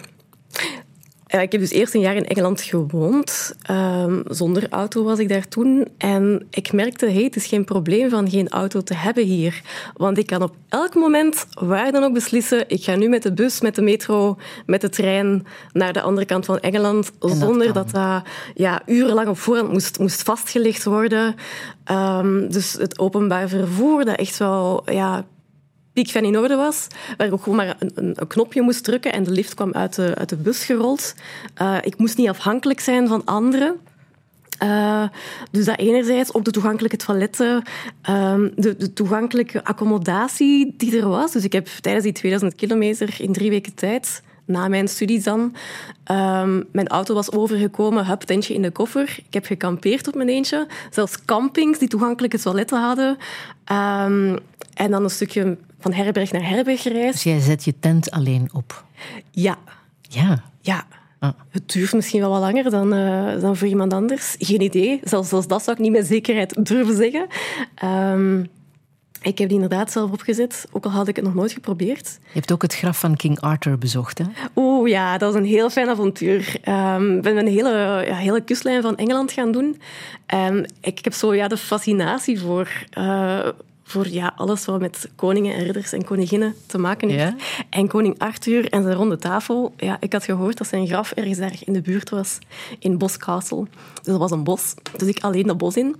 ja, ik heb dus eerst een jaar in Engeland gewoond. Um, zonder auto was ik daar toen. En ik merkte, hey, het is geen probleem van geen auto te hebben hier. Want ik kan op elk moment, waar dan ook beslissen, ik ga nu met de bus, met de metro, met de trein naar de andere kant van Engeland. zonder dat dat ja, urenlang op voorhand moest, moest vastgelegd worden. Um, dus het openbaar vervoer, dat echt wel... Ja, piek van in orde was, waar ik ook gewoon maar een, een, knopje moest drukken en de lift kwam uit de, uit de bus gerold. Uh, ik moest niet afhankelijk zijn van anderen. Uh, dus dat enerzijds, ook de toegankelijke toiletten, um, de, de, toegankelijke accommodatie die er was. Dus ik heb tijdens die 2000 kilometer in drie weken tijd, na mijn studies dan, um, mijn auto was overgekomen, hup, tentje in de koffer. Ik heb gekampeerd op mijn eentje. Zelfs campings die toegankelijke toiletten hadden. Um, en dan een stukje van herberg naar herberg gereisd. Dus jij zet je tent alleen op? Ja. Ja? Ja. Ah. Het duurt misschien wel wat langer dan, uh, dan voor iemand anders. Geen idee. Zelfs, zelfs dat zou ik niet met zekerheid durven zeggen. Um, ik heb die inderdaad zelf opgezet, ook al had ik het nog nooit geprobeerd. Je hebt ook het graf van King Arthur bezocht, hè? Oeh, ja, dat was een heel fijn avontuur. Um, ik ben een hele, ja, hele kustlijn van Engeland gaan doen. En ik heb zo ja, de fascinatie voor... Uh, voor ja, alles wat met koningen en ridders en koninginnen te maken heeft. Ja? En koning Arthur en zijn ronde tafel. Ja, ik had gehoord dat zijn graf ergens daar in de buurt was, in Boscastle. Dus dat was een bos. Dus ik alleen dat bos in.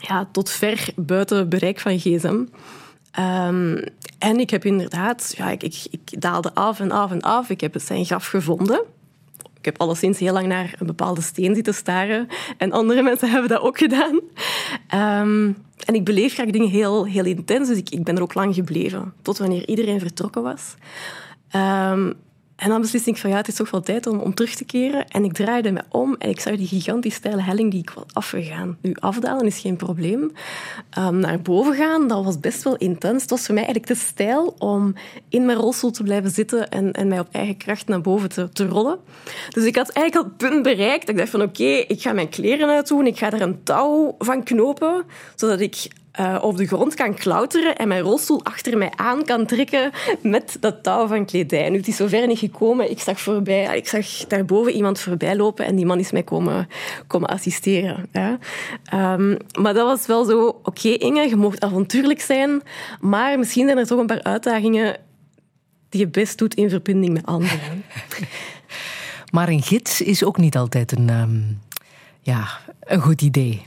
Ja, tot ver buiten bereik van gsm. Ehm, en ik heb inderdaad, ja, ik, ik, daalde af en af en af. Ik heb zijn graf gevonden. Ik heb alleszins heel lang naar een bepaalde steen zitten staren. En andere mensen hebben dat ook gedaan. Ehm, en ik beleef graag dingen heel, heel intens, dus ik, ik ben er ook lang gebleven. Tot wanneer iedereen vertrokken was. Ehm, en dan besliste ik van ja, het is toch wel tijd om, om terug te keren. En ik draaide me om en ik zag die gigantisch steile helling die ik wil afgegaan. Nu, afdalen is geen probleem. Um, naar boven gaan, dat was best wel intens. Het was voor mij eigenlijk te stijl om in mijn rolstoel te blijven zitten en, en mij op eigen kracht naar boven te, te rollen. Dus ik had eigenlijk al het punt bereikt. Ik dacht van oké, ik ga mijn kleren uitdoen. Ik ga er een touw van knopen, zodat ik uh, op de grond kan klauteren en mijn rolstoel achter mij aan kan trekken met dat touw van kledij. Nu, het is zover niet gekomen. Ik zag, voorbij, ik zag daarboven iemand voorbij lopen en die man is mij komen, komen assisteren. Ja. Um, maar dat was wel zo, oké Inge, je mocht avontuurlijk zijn, maar misschien zijn er toch een paar uitdagingen die je best doet in verbinding met anderen. maar een gids is ook niet altijd een, um, ja, een goed idee.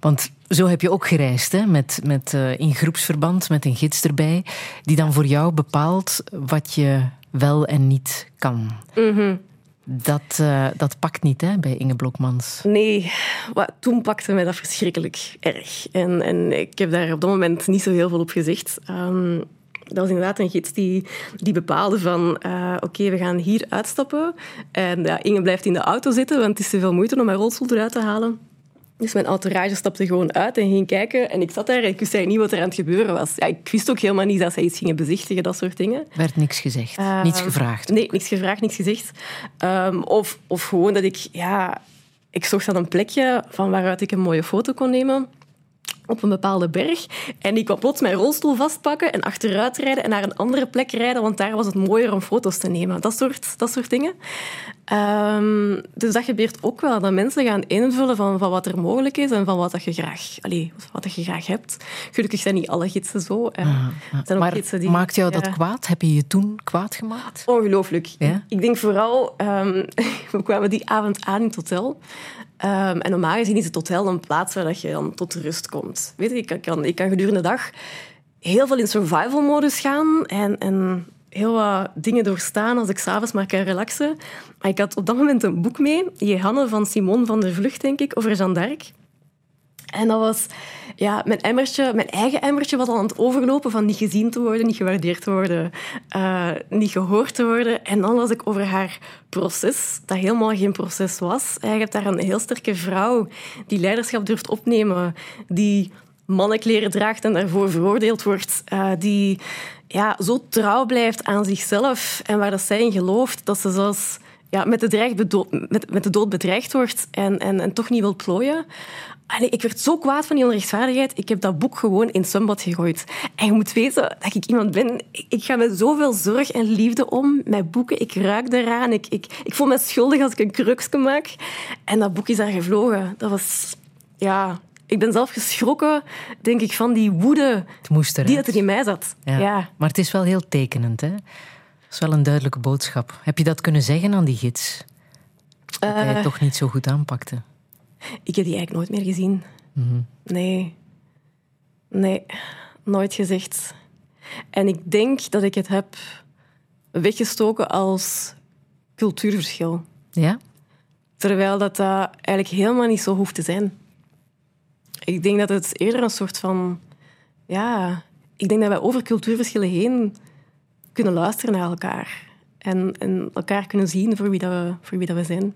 Want zo heb je ook gereisd, hè? Met, met, uh, in groepsverband, met een gids erbij, die dan voor jou bepaalt wat je wel en niet kan. Mm Dat, uh, dat pakt niet hè, bij Inge Blokmans. Nee, wat, toen pakte mij dat verschrikkelijk erg. En, en ik heb daar op dat moment niet zo heel veel op gezegd. Um, dat was inderdaad een gids die, die bepaalde van uh, oké, okay, we gaan hier uitstappen. En ja, Inge blijft in de auto zitten, want het is te veel moeite om haar rolstoel eruit te halen. Dus mijn entourage stapte gewoon uit en ging kijken. En ik zat daar en ik wist eigenlijk niet wat er aan het gebeuren was. Ja, ik wist ook helemaal niet dat zij iets gingen bezichtigen, dat soort dingen. Werd niks gezegd? Uh, niets gevraagd? Nee, niks gevraagd, niks gezegd. Um, of, of gewoon dat ik... Ja, ik zocht dan een plekje van waaruit ik een mooie foto kon nemen op een bepaalde berg. En ik kwam plots mijn rolstoel vastpakken en achteruit rijden en naar een andere plek rijden, want daar was het mooier om foto's te nemen. Dat soort, dat soort dingen. Um, dus dat gebeurt ook wel, dat mensen gaan invullen van, van wat er mogelijk is en van wat dat je graag, wat je graag hebt. Gelukkig zijn niet alle gidsen zo. Uh, zijn maar gidsen die, maakt jou dat kwaad? Heb je je toen kwaad gemaakt? Ongelooflijk. Ja? Ik denk vooral, um, we kwamen die avond aan in het hotel. Um, en normaal gezien is het hotel een plaats waar dat je dan tot rust komt. Weet je, ik kan, ik kan gedurende de dag heel veel in survival-modus gaan en, en heel wat dingen doorstaan als ik s'avonds maar kan relaxen. Maar ik had op dat moment een boek mee, Jehanne van Simon van der Vlucht, denk ik, over Jeanne d'Arc. En dat was ja, mijn, emmertje, mijn eigen emmertje was al aan het overlopen van niet gezien te worden, niet gewaardeerd te worden, uh, niet gehoord te worden. En dan was ik over haar proces, dat helemaal geen proces was. Je daar een heel sterke vrouw die leiderschap durft opnemen, die mannenkleren draagt en daarvoor veroordeeld wordt, uh, die ja, zo trouw blijft aan zichzelf en waar dat zij in gelooft, dat ze zelfs ja, met, de met, met de dood bedreigd wordt en, en, en toch niet wil plooien. Allee, ik werd zo kwaad van die onrechtvaardigheid. Ik heb dat boek gewoon in zwembad gegooid. En je moet weten dat ik iemand ben... Ik ga met zoveel zorg en liefde om met boeken. Ik ruik eraan. Ik, ik, ik voel me schuldig als ik een kruksje maak. En dat boek is daar gevlogen. Dat was... Ja, ik ben zelf geschrokken, denk ik, van die woede die dat er in mij zat. Ja. ja. Maar het is wel heel tekenend, hè? Dat is wel een duidelijke boodschap. Heb je dat kunnen zeggen aan die gids? Dat hij het uh, toch niet zo goed aanpakte? Ik heb die eigenlijk nooit meer gezien. Mm -hmm. Nee. Nee, nooit gezegd. En ik denk dat ik het heb weggestoken als cultuurverschil. Ja? Terwijl dat, dat eigenlijk helemaal niet zo hoeft te zijn. Ik denk dat het eerder een soort van... Ja, ik denk dat wij over cultuurverschillen heen kunnen luisteren naar elkaar. En, en elkaar kunnen zien voor wie, dat we, voor wie dat we zijn.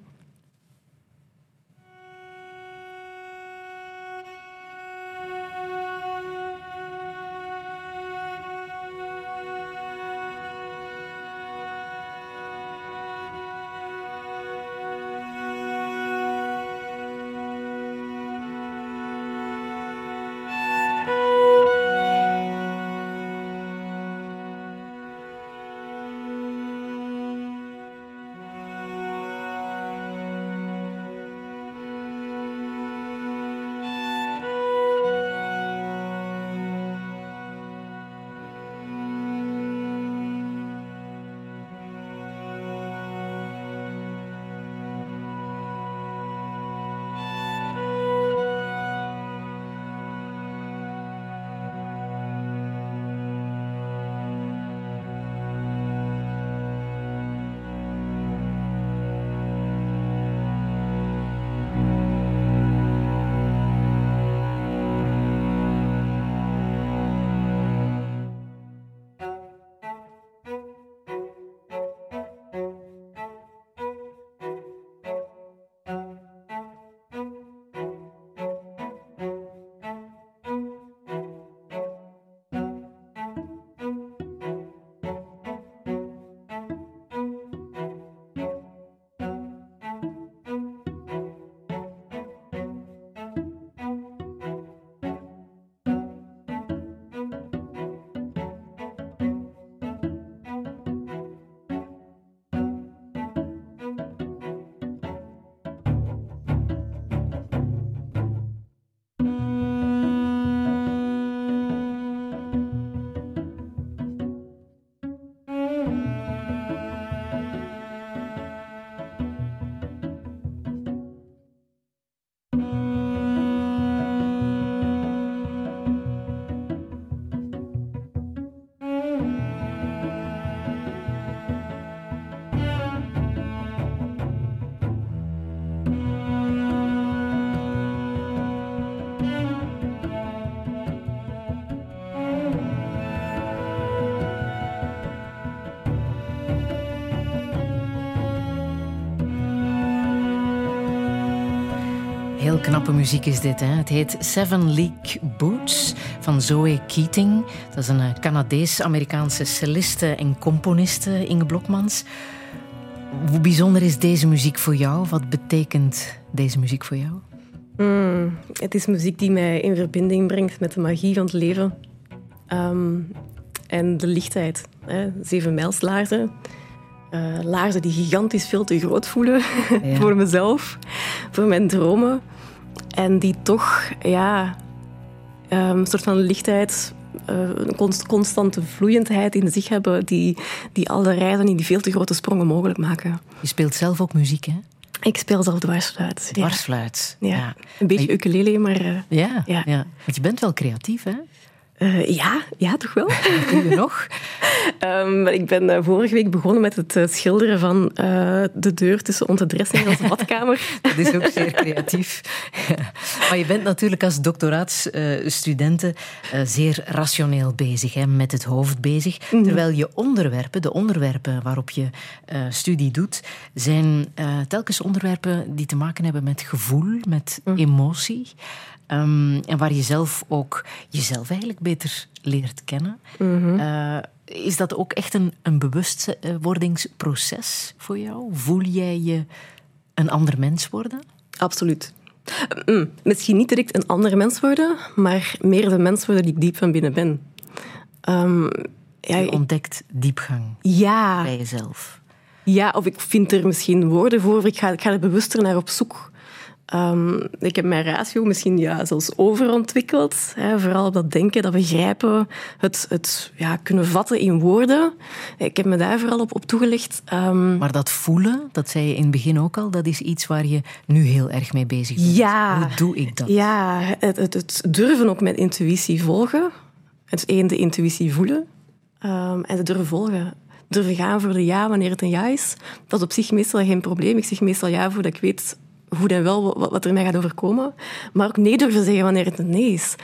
Knappe muziek is dit. Hè? Het heet Seven League Boots van Zoe Keating. Dat is een eh, Canadees-Amerikaanse celliste en componiste, Inge Blokmans. Hoe bijzonder is deze muziek voor jou? Wat betekent deze muziek voor jou? Mm, het is muziek die mij in verbinding brengt met de magie van het leven. Ehm, en de lichtheid. Hè. Zeven mijlslaarzen. Uh, laarzen die gigantisch veel te groot voelen ja. voor mezelf, voor mijn dromen. En die toch ja, um, een soort van lichtheid, uh, een const constante vloeiendheid in zich hebben, die, die al de reizen in die veel te grote sprongen mogelijk maken. Je speelt zelf ook muziek, hè? Ik speel zelf dwarsfluit. Dwarsfluit. Ja. ja. Een beetje je... ukulele, maar... Uh, ja, ja. ja. Want je bent wel creatief, hè? Uh, ja, ja, toch wel. Wat doe je nog? um, ik ben uh, vorige week begonnen met het uh, schilderen van de deur tussen onze dressing en onze badkamer. Dat is ook zeer creatief. maar je bent natuurlijk als doctoraatsstudenten zeer rationeel bezig, hè, met het hoofd bezig. Mm -hmm. Terwijl je onderwerpen, de onderwerpen waarop je studie doet, zijn telkens onderwerpen die te maken hebben met gevoel, met mm. emotie. Um, en waar je zelf ook jezelf eigenlijk beter leert kennen. Mm -hmm. uh, is dat ook echt een, een bewustwordingsproces voor jou? Voel jij je een ander mens worden? Absoluut. Mm, misschien niet direct een ander mens worden, maar meer de mens worden die ik diep van binnen ben. Um, ja, je ontdekt diepgang ja. bij jezelf. Ja, of ik vind er misschien woorden voor, of ik ga, ik ga er bewuster naar op zoek. Um, ik heb mijn ratio misschien ja, zelfs overontwikkeld. Hè, vooral op dat denken, dat begrijpen, het, het ja, kunnen vatten in woorden. Ik heb me daar vooral op, op toegelegd. Um, maar dat voelen, dat zei je in het begin ook al, dat is iets waar je nu heel erg mee bezig bent. Ja, Hoe doe ik dat? Ja, het, het, het durven ook met intuïtie volgen. Het één, de intuïtie voelen. Um, en het durven volgen durven gaan voor de ja wanneer het een ja is. Dat is op zich meestal geen probleem. Ik zeg meestal ja voordat ik weet goed en wel wat er mij gaat overkomen. Maar ook nee durven zeggen wanneer het een nee is.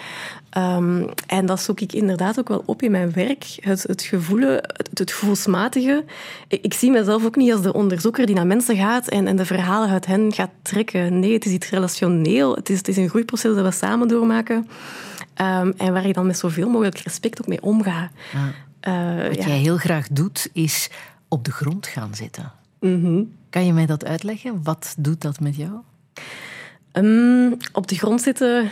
Um, en dat zoek ik inderdaad ook wel op in mijn werk. Het, het gevoel, het, het gevoelsmatige. Ik, ik, zie mezelf ook niet als de onderzoeker die naar mensen gaat en, en de verhalen uit hen gaat trekken. Nee, het is iets relationeel. Het is, het is een groeiproces dat we samen doormaken. Um, en waar ik dan met zoveel mogelijk respect ook mee omga. Ja. Uh, wat ja. jij heel graag doet, is op de grond gaan zitten. Mm -hmm. Kan je mij dat uitleggen? Wat doet dat met jou? Um, op de grond zitten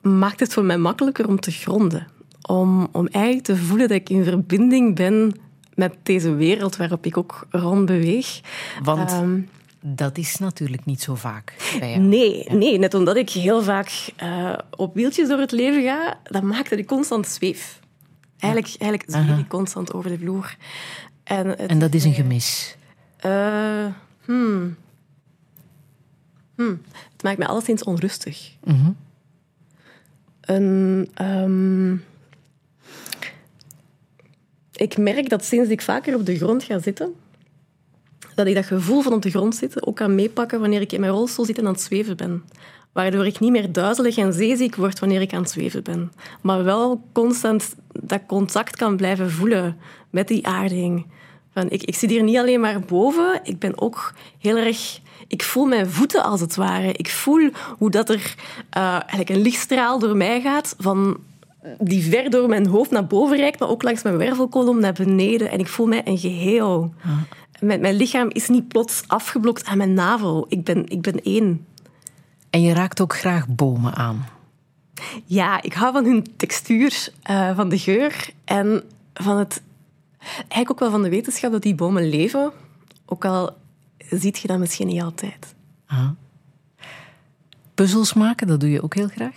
maakt het voor mij makkelijker om te gronden. Om, om eigenlijk te voelen dat ik in verbinding ben met deze wereld waarop ik ook rond beweeg. Want um, dat is natuurlijk niet zo vaak bij jou. Nee, ja. nee net omdat ik heel vaak uh, op wieltjes door het leven ga, dat maakt dat ik constant zweef. Eigenlijk, ja. eigenlijk zweef ik constant over de vloer. En, het, en dat is een gemis? Uh, hmm. Hmm. Het maakt mij alleszins onrustig. Mm -hmm. En, um, ik merk dat sinds ik vaker op de grond ga zitten, dat ik dat gevoel van op de grond zitten ook kan meepakken wanneer ik in mijn rolstoel zit en aan het zweven ben. Waardoor ik niet meer duizelig en zeeziek word wanneer ik aan het zweven ben. Maar wel constant dat contact kan blijven voelen met die aarding. Van, ik, ik zit hier niet alleen maar boven, ik ben ook heel erg... Ik voel mijn voeten als het ware. Ik voel hoe dat er uh, eigenlijk een lichtstraal door mij gaat van die ver door mijn hoofd naar boven reikt, maar ook langs mijn wervelkolom naar beneden. En ik voel mij een geheel. Ah. Mijn, mijn lichaam is niet plots afgeblokt aan mijn navel. Ik ben, ik ben één. En je raakt ook graag bomen aan. Ja, ik hou van hun textuur, uh, van de geur en van het Eigenlijk ook wel van de wetenschap dat die bomen leven. Ook al ziet je dat misschien niet altijd. Ah. Puzzels maken, dat doe je ook heel graag?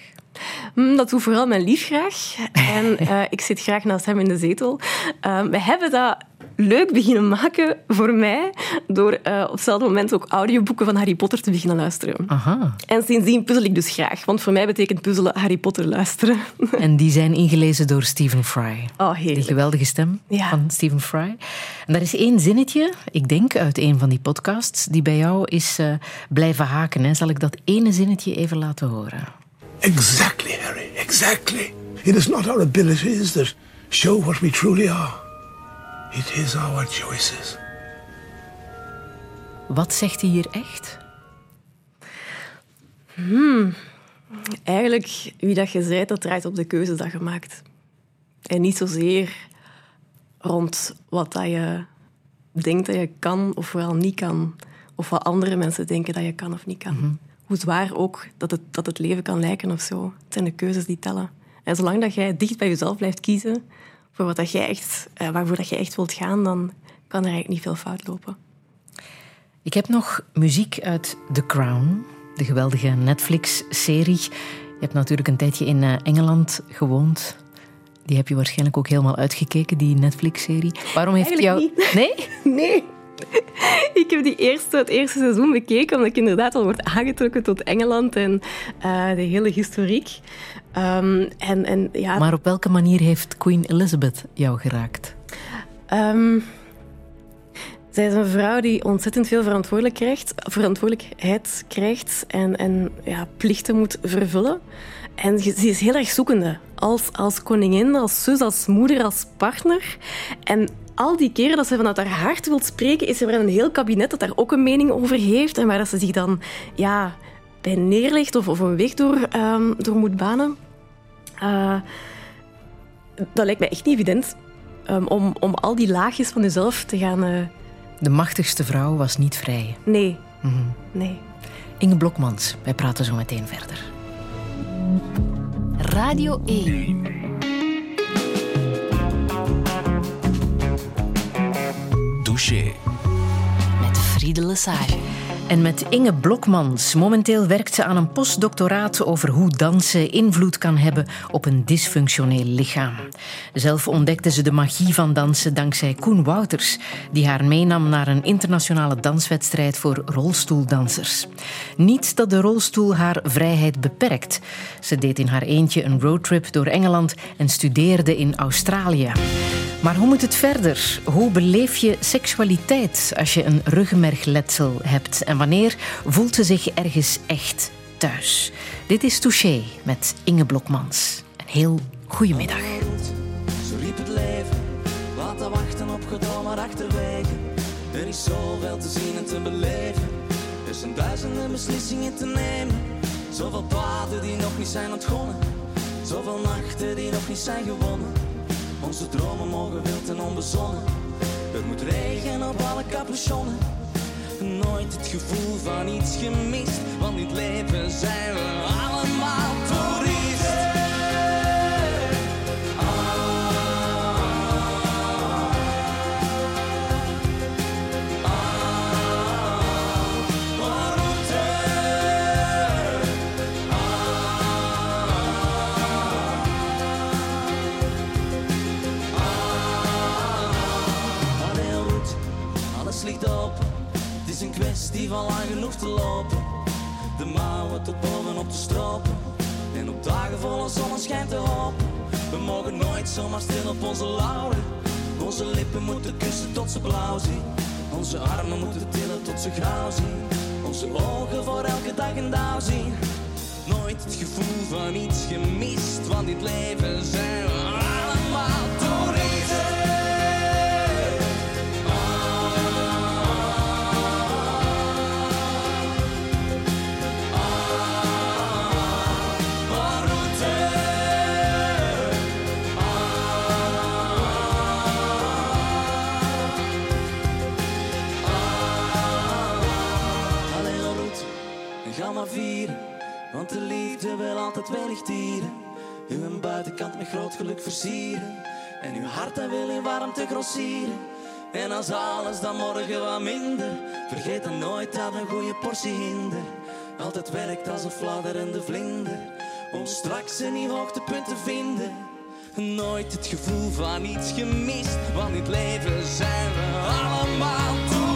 Dat doet vooral mijn lief graag. En uh, ik zit graag naast hem in de zetel. Uh, we hebben dat leuk beginnen maken voor mij door uh, op hetzelfde moment ook audioboeken van Harry Potter te beginnen luisteren. Aha. En sindsdien puzzel ik dus graag, want voor mij betekent puzzelen Harry Potter luisteren. En die zijn ingelezen door Stephen Fry. Oh, heerlijk. Die geweldige stem ja. van Stephen Fry. En daar is één zinnetje, ik denk uit een van die podcasts, die bij jou is uh, blijven haken. Hè. Zal ik dat ene zinnetje even laten horen? Exactly, Harry, exactly. It is not our abilities that show what we truly are. It is our choices. Wat zegt hij hier echt? Eigenlijk, wie dat je zei, dat draait op de keuzes dat je maakt. En niet zozeer rond wat dat je denkt dat je kan of wel niet kan. Of wat andere mensen denken dat je kan of niet kan. Hoe zwaar ook dat het, dat het leven kan lijken of zo. Het zijn de keuzes die tellen. En zolang dat jij dicht bij jezelf blijft kiezen voor wat dat jij echt, eh, waarvoor dat je echt wilt gaan, dan kan er eigenlijk niet veel fout lopen. Ik heb nog muziek uit The Crown, de geweldige Netflix-serie. Je hebt natuurlijk een tijdje in eh, Engeland gewoond. Die heb je waarschijnlijk ook helemaal uitgekeken, die Netflix-serie. Waarom heeft Eigenlijk jou... Nee? Nee. Ik heb die eerste, het eerste seizoen bekeken, omdat ik inderdaad al word aangetrokken tot Engeland en eh, de hele historiek. Ehm, en, en, ja, Maar op welke manier heeft Queen Elizabeth jou geraakt? Ehm, zij is een vrouw die ontzettend veel verantwoordelijk krijgt, verantwoordelijkheid krijgt en, en ja, plichten moet vervullen. En ze is heel erg zoekende. Als, als koningin, als zus, als moeder, als partner. En al die keren dat ze vanuit haar hart wil spreken, is er een heel kabinet dat daar ook een mening over heeft. En waar dat ze zich dan ja, bij neerlegt of, of een weg door, ehm, door moet banen. Eh, dat lijkt mij echt niet evident. ehm, om, om al die laagjes van jezelf te gaan... eh, De machtigste vrouw was niet vrij. nee, nee. Inge Blokmans, wij praten zo meteen verder. Radio 1. Douche. Met Friede Lesage. En met Inge Blokmans. Momenteel werkt ze aan een postdoctoraat over hoe dansen invloed kan hebben op een dysfunctioneel lichaam. Zelf ontdekte ze de magie van dansen dankzij Koen Wouters, die haar meenam naar een internationale danswedstrijd voor rolstoeldansers. Niet dat de rolstoel haar vrijheid beperkt. Ze deed in haar eentje een roadtrip door Engeland en studeerde in Australië. Maar hoe moet het verder? Hoe beleef je seksualiteit als je een ruggenmergletsel hebt? En wanneer voelt ze zich ergens echt thuis? Dit is Touché met Inge Blokmans. Een heel goedemiddag. Zo liep het leven, laten wachten op gedromen achterwege. Er is zoveel te zien en te beleven. Er zijn duizenden beslissingen te nemen. Zoveel paden die nog niet zijn ontgonnen. Zoveel nachten die nog niet zijn gewonnen. Onze dromen mogen wild en onbezonnen. Het moet regenen op alle capuchonnen. Nooit het gevoel van iets gemist, want in het leven zijn we allemaal toeristen. Onze lauren. Onze lippen moeten kussen tot ze blauw zien. Onze armen moeten tillen tot ze grauw zien. Onze ogen voor elke dag een dauw zien. Nooit het gevoel van iets gemist, want dit leven zijn we weinig dieren. Uw buitenkant met groot geluk versieren en uw hart dat wil in warmte grossieren. En als alles dan morgen wat minder, vergeet dan nooit dat een goede portie hinder altijd werkt als een fladderende vlinder. Om straks een nieuw hoogtepunt te vinden. Nooit het gevoel van iets gemist, want in het leven zijn we allemaal toeristen.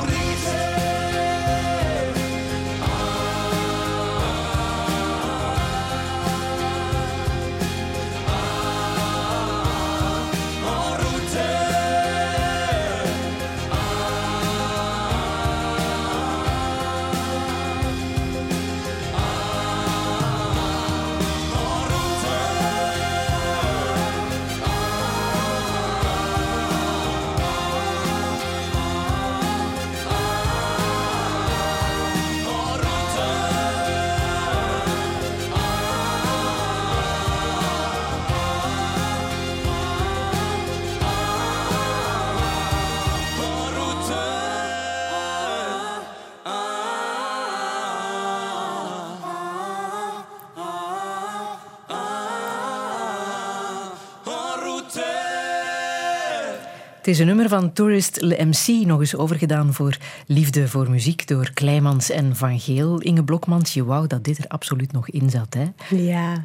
Het is een nummer van Tourist Le MC, nog eens overgedaan voor Liefde voor Muziek door Kleimans en Van Geel. Inge Blokmans, je wou dat dit er absoluut nog in zat, hè? Ja.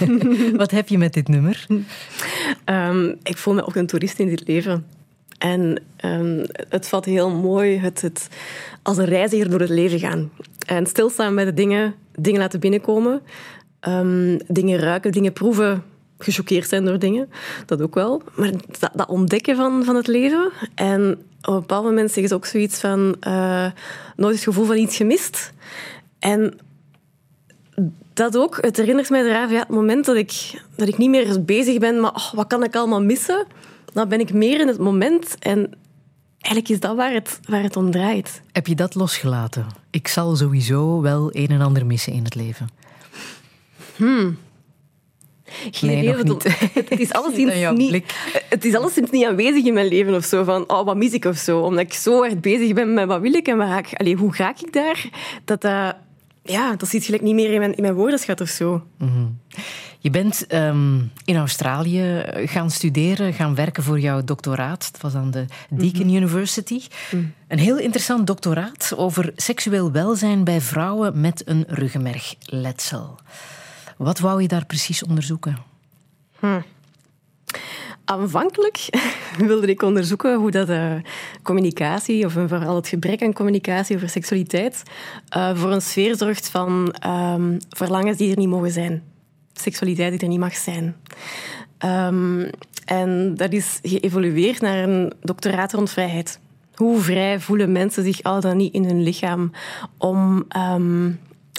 Wat heb je met dit nummer? Ehm, ik voel me ook een toerist in dit leven. En ehm, het valt heel mooi het, het als een reiziger door het leven gaan. En stilstaan bij de dingen, dingen laten binnenkomen. Ehm, dingen ruiken, dingen proeven, gechoqueerd zijn door dingen. Dat ook wel. Maar dat, dat ontdekken van, van het leven. En op een bepaald moment zeggen ze ook zoiets van... eh, nooit het gevoel van iets gemist. En dat ook. Het herinnert mij eraan, ja, het moment dat ik, dat ik niet meer bezig ben, maar oh, wat kan ik allemaal missen? Dan ben ik meer in het moment. En eigenlijk is dat waar het, waar het om draait. Heb je dat losgelaten? Ik zal sowieso wel een en ander missen in het leven. Geen Nee, idee nog wat het-. Het is alleszins niet, het is alleszins niet aanwezig in mijn leven of zo. Van, oh, wat mis ik of zo. Omdat ik zo erg bezig ben met wat wil ik en waar allee, hoe ga ik daar? Dat, dat, ja, dat zit gelijk niet meer in mijn, in mijn woordenschat of zo. Je bent ehm, in Australië gaan studeren, gaan werken voor jouw doctoraat. Dat was aan de Deakin University. Een heel interessant doctoraat over seksueel welzijn bij vrouwen met een ruggenmergletsel. Wat wou je daar precies onderzoeken? Aanvankelijk wilde ik onderzoeken hoe dat eh, communicatie, of vooral het gebrek aan communicatie over seksualiteit, eh, voor een sfeer zorgt van ehm, verlangens die er niet mogen zijn. Seksualiteit die er niet mag zijn. Ehm, en dat is geëvolueerd naar een doctoraat rond vrijheid. Hoe vrij voelen mensen zich al dan niet in hun lichaam om, ehm,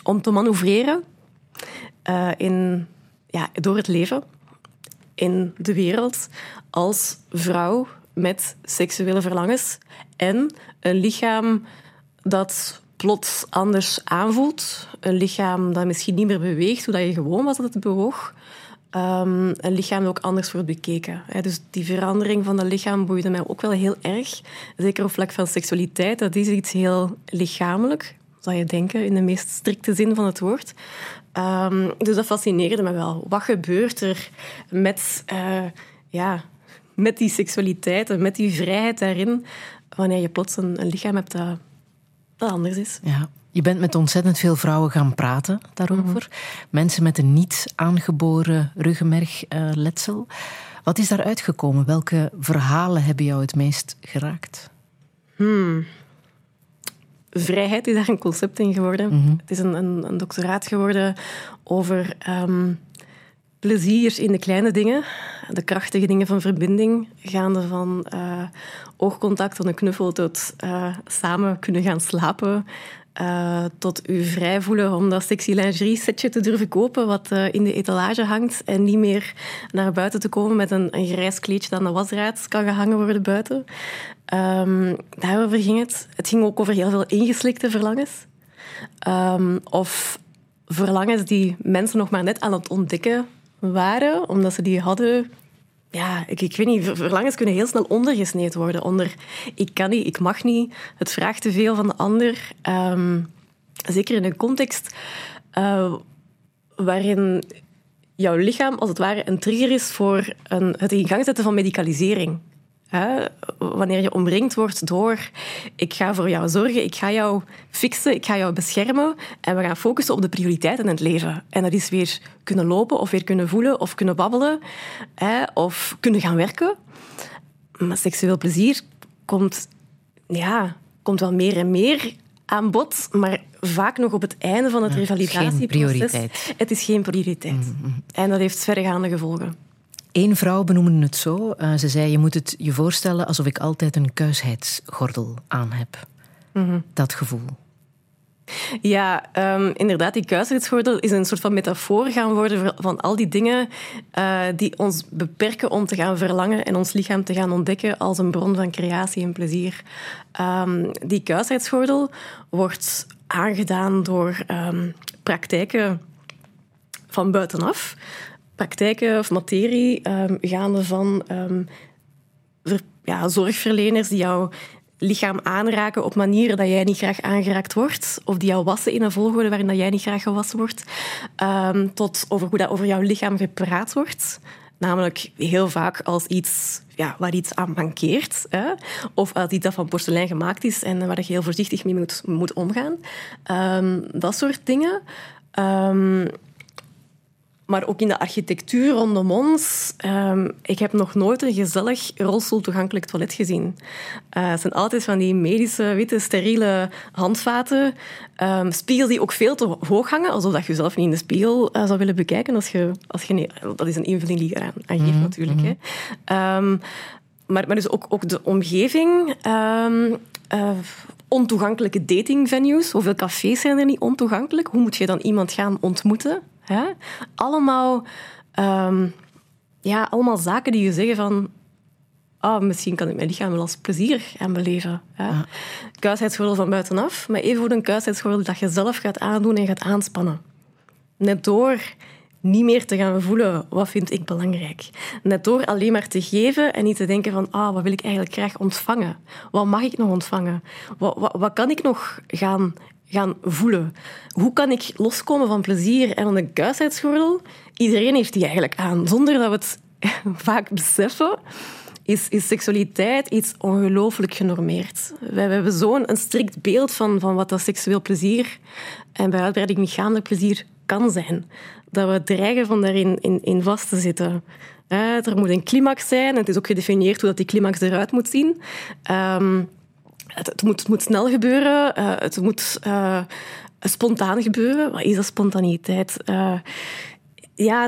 om te manoeuvreren eh, in, ja, door het leven in de wereld als vrouw met seksuele verlangens en een lichaam dat plots anders aanvoelt. Een lichaam dat misschien niet meer beweegt hoe je gewoon was dat het bewoog. Ehm, een lichaam dat ook anders wordt bekeken. Dus die verandering van dat lichaam boeide mij ook wel heel erg. Zeker op vlak van seksualiteit. Dat is iets heel lichamelijk, zou je denken, in de meest strikte zin van het woord. Ehm, dus dat fascineerde me wel. Wat gebeurt er met, eh, ja, met die seksualiteit en met die vrijheid daarin, wanneer je plots een, een lichaam hebt dat, dat anders is? Ja. Je bent met ontzettend veel vrouwen gaan praten daarover. Mensen met een niet aangeboren ruggenmergletsel. Wat is daar uitgekomen? Welke verhalen hebben jou het meest geraakt? Vrijheid is daar een concept in geworden. Het is een, een, een doctoraat geworden over ehm, plezier in de kleine dingen, de krachtige dingen van verbinding, gaande van eh, oogcontact tot een knuffel tot eh, samen kunnen gaan slapen. eh, tot u vrij voelen om dat sexy lingerie setje te durven kopen wat in de etalage hangt en niet meer naar buiten te komen met een, een grijs kleedje dat aan de wasdraad kan gehangen worden buiten. Ehm, daarover ging het. Het ging ook over heel veel ingeslikte verlangens. Ehm, of verlangens die mensen nog maar net aan het ontdekken waren, omdat ze die hadden. Ja, ik, weet niet, ver- verlangens kunnen heel snel ondergesneed worden. Onder ik kan niet, ik mag niet, het vraagt te veel van de ander. Ehm, zeker in een context eh, waarin jouw lichaam als het ware een trigger is voor een, het in gang zetten van medicalisering. Hè? Wanneer je omringd wordt door ik ga voor jou zorgen, ik ga jou fixen, ik ga jou beschermen en we gaan focussen op de prioriteiten in het leven. En dat is weer kunnen lopen of weer kunnen voelen of kunnen babbelen hè? of kunnen gaan werken. Maar seksueel plezier komt, ja, komt wel meer en meer aan bod, maar vaak nog op het einde van het Ja, het is geen revalidatieproces. prioriteit. Het is geen prioriteit. En dat heeft verregaande gevolgen. Eén vrouw benoemde het zo. Eh, ze zei, je moet het je voorstellen alsof ik altijd een kuisheidsgordel aan heb. Dat gevoel. Ja, ehm, inderdaad, die kuisheidsgordel is een soort van metafoor gaan worden van al die dingen eh, die ons beperken om te gaan verlangen en ons lichaam te gaan ontdekken als een bron van creatie en plezier. Ehm, die kuisheidsgordel wordt aangedaan door ehm, praktijken van buitenaf. Praktijken of materie ehm, gaande van ehm, ja, zorgverleners die jouw lichaam aanraken op manieren dat jij niet graag aangeraakt wordt, of die jou wassen in een volgorde waarin dat jij niet graag gewassen wordt, Ehm, tot over hoe dat over jouw lichaam gepraat wordt. Namelijk heel vaak als iets ja, waar iets aan mankeert. Hè? Of als iets dat van porselein gemaakt is en waar je heel voorzichtig mee moet, moet omgaan. Dat soort dingen. Ehm, maar ook in de architectuur rondom ons. Um, ik heb nog nooit een gezellig rolstoeltoegankelijk toilet gezien. Uh, het zijn altijd van die medische, witte, steriele handvaten. Um, spiegels die ook veel te hoog hangen, alsof dat je zelf niet in de spiegel uh, zou willen bekijken. Als je, als je nee, dat is een invulling die je eraan aan geeft, mm -hmm. natuurlijk. Hè. Um, maar, maar dus ook, ook de omgeving. Uh, ontoegankelijke datingvenues. Hoeveel cafés zijn er niet ontoegankelijk? Hoe moet je dan iemand gaan ontmoeten? Hè? Allemaal, um, ja, allemaal zaken die je zeggen van... Oh, misschien kan ik mijn lichaam wel als plezier aan beleven. Hè? Ja. Kuisheidsgordel van buitenaf, maar even voor een kuisheidsgordel dat je zelf gaat aandoen en gaat aanspannen. Net door niet meer te gaan voelen, wat vind ik belangrijk. Net door alleen maar te geven en niet te denken van, ah, wat wil ik eigenlijk graag ontvangen? Wat mag ik nog ontvangen? Wat, wat, wat kan ik nog gaan, gaan voelen? Hoe kan ik loskomen van plezier en van een kuisheidsgordel? Iedereen heeft die eigenlijk aan, zonder dat we het vaak beseffen. Is, is seksualiteit iets ongelooflijk genormeerd. We hebben zo'n strikt beeld van, van wat dat seksueel plezier en bij uitbreiding lichamelijk plezier kan zijn dat we dreigen van daarin in, in vast te zitten. Uh, er moet een climax zijn. Het is ook gedefinieerd hoe dat die climax eruit moet zien. Um, het, het, moet, het, moet, snel gebeuren. Uh, het moet uh, spontaan gebeuren. Wat is dat spontaniteit? ja,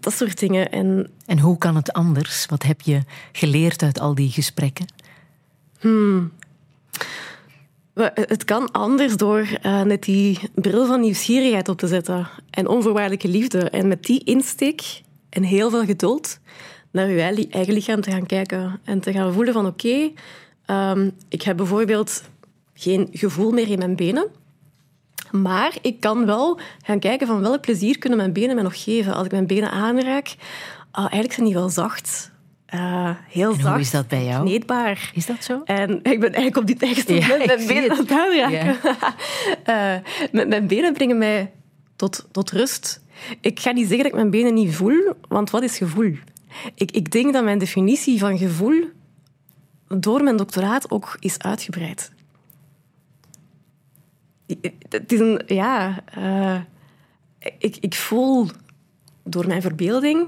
dat, soort dingen. En, en hoe kan het anders? Wat heb je geleerd uit al die gesprekken? Hmm. Het kan anders door uh, net die bril van nieuwsgierigheid op te zetten en onvoorwaardelijke liefde. En met die insteek en heel veel geduld naar je eigen lichaam te gaan kijken en te gaan voelen van oké, okay, um, ik heb bijvoorbeeld geen gevoel meer in mijn benen, maar ik kan wel gaan kijken van welk plezier kunnen mijn benen mij nog geven. Als ik mijn benen aanraak, uh, eigenlijk zijn die wel zacht. Uh, heel en zacht. Hoe is dat bij jou? Kneedbaar. Is dat zo? En ik ben eigenlijk op dit eigen moment ja, mijn benen aan het aanraken. Ja. uh, mijn benen brengen mij tot, tot rust. Ik ga niet zeggen dat ik mijn benen niet voel, want wat is gevoel? Ik, ik denk dat mijn definitie van gevoel door mijn doctoraat ook is uitgebreid. Het is een, ja, uh, ik, ik voel door mijn verbeelding,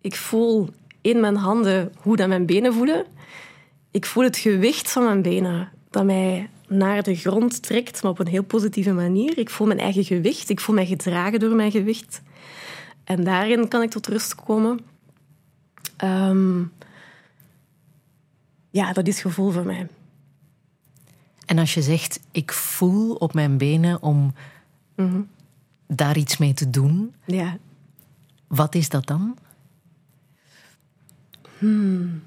ik voel in mijn handen hoe dat mijn benen voelen. Ik voel het gewicht van mijn benen dat mij naar de grond trekt, maar op een heel positieve manier. Ik voel mijn eigen gewicht. Ik voel mij gedragen door mijn gewicht. En daarin kan ik tot rust komen. Um, ja, dat is gevoel voor mij. En als je zegt, ik voel op mijn benen om mm -hmm. daar iets mee te doen, ja. wat is dat dan? Hmm.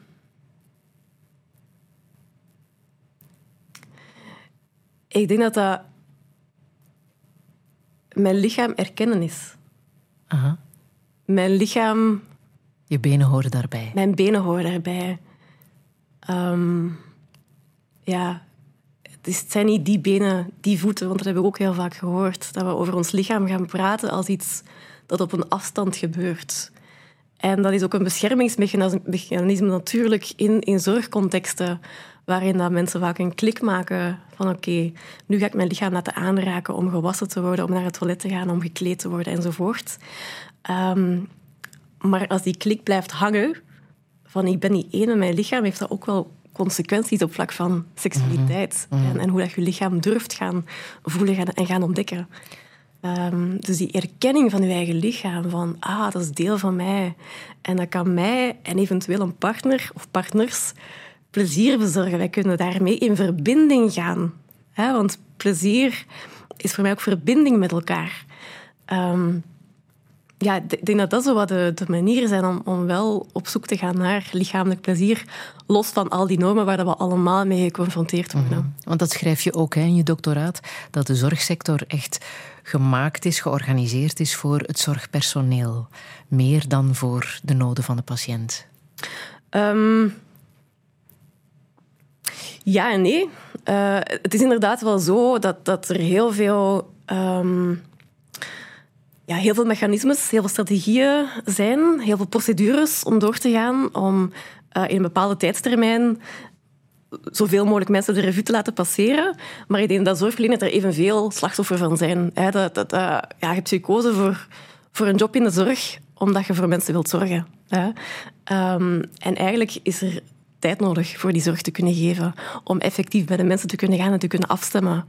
Ik denk dat dat mijn lichaam erkennen is. Aha. Mijn lichaam. Je benen horen daarbij. Mijn benen horen daarbij. Um, ja, het, zijn niet die benen, die voeten, want dat hebben we ook heel vaak gehoord. Dat we over ons lichaam gaan praten als iets dat op een afstand gebeurt. En dat is ook een beschermingsmechanisme natuurlijk in, in zorgcontexten, waarin dat mensen vaak een klik maken van oké, nu ga ik mijn lichaam laten aanraken om gewassen te worden, om naar het toilet te gaan, om gekleed te worden enzovoort. Um, maar als die klik blijft hangen, van ik ben niet één met mijn lichaam, heeft dat ook wel consequenties op vlak van seksualiteit. Mm -hmm. en, en, hoe dat je lichaam durft gaan voelen gaan, en gaan ontdekken. Um, dus die erkenning van je eigen lichaam, van ah, dat is deel van mij. En dat kan mij en eventueel een partner of partners plezier bezorgen. Wij kunnen daarmee in verbinding gaan. Want plezier is voor mij ook verbinding met elkaar. Um, ja, ik denk dat dat zo wat de, de manieren zijn om, om wel op zoek te gaan naar lichamelijk plezier, los van al die normen waar we allemaal mee geconfronteerd worden. Mm -hmm. Want dat schrijf je ook hè, in je doctoraat, dat de zorgsector echt gemaakt is, georganiseerd is voor het zorgpersoneel, meer dan voor de noden van de patiënt. Um, ja en nee. Uh, het is inderdaad wel zo dat, dat er heel veel... Um, ja, heel veel mechanismes, heel veel strategieën zijn, heel veel procedures om door te gaan, om uh, in een bepaalde tijdstermijn zoveel mogelijk mensen de revue te laten passeren. Maar ik denk dat zorgverleners er evenveel slachtoffer van zijn. Dat, dat, uh, ja, je hebt gekozen voor, voor een job in de zorg omdat je voor mensen wilt zorgen. Um, en eigenlijk is er tijd nodig voor die zorg te kunnen geven, om effectief bij de mensen te kunnen gaan en te kunnen afstemmen.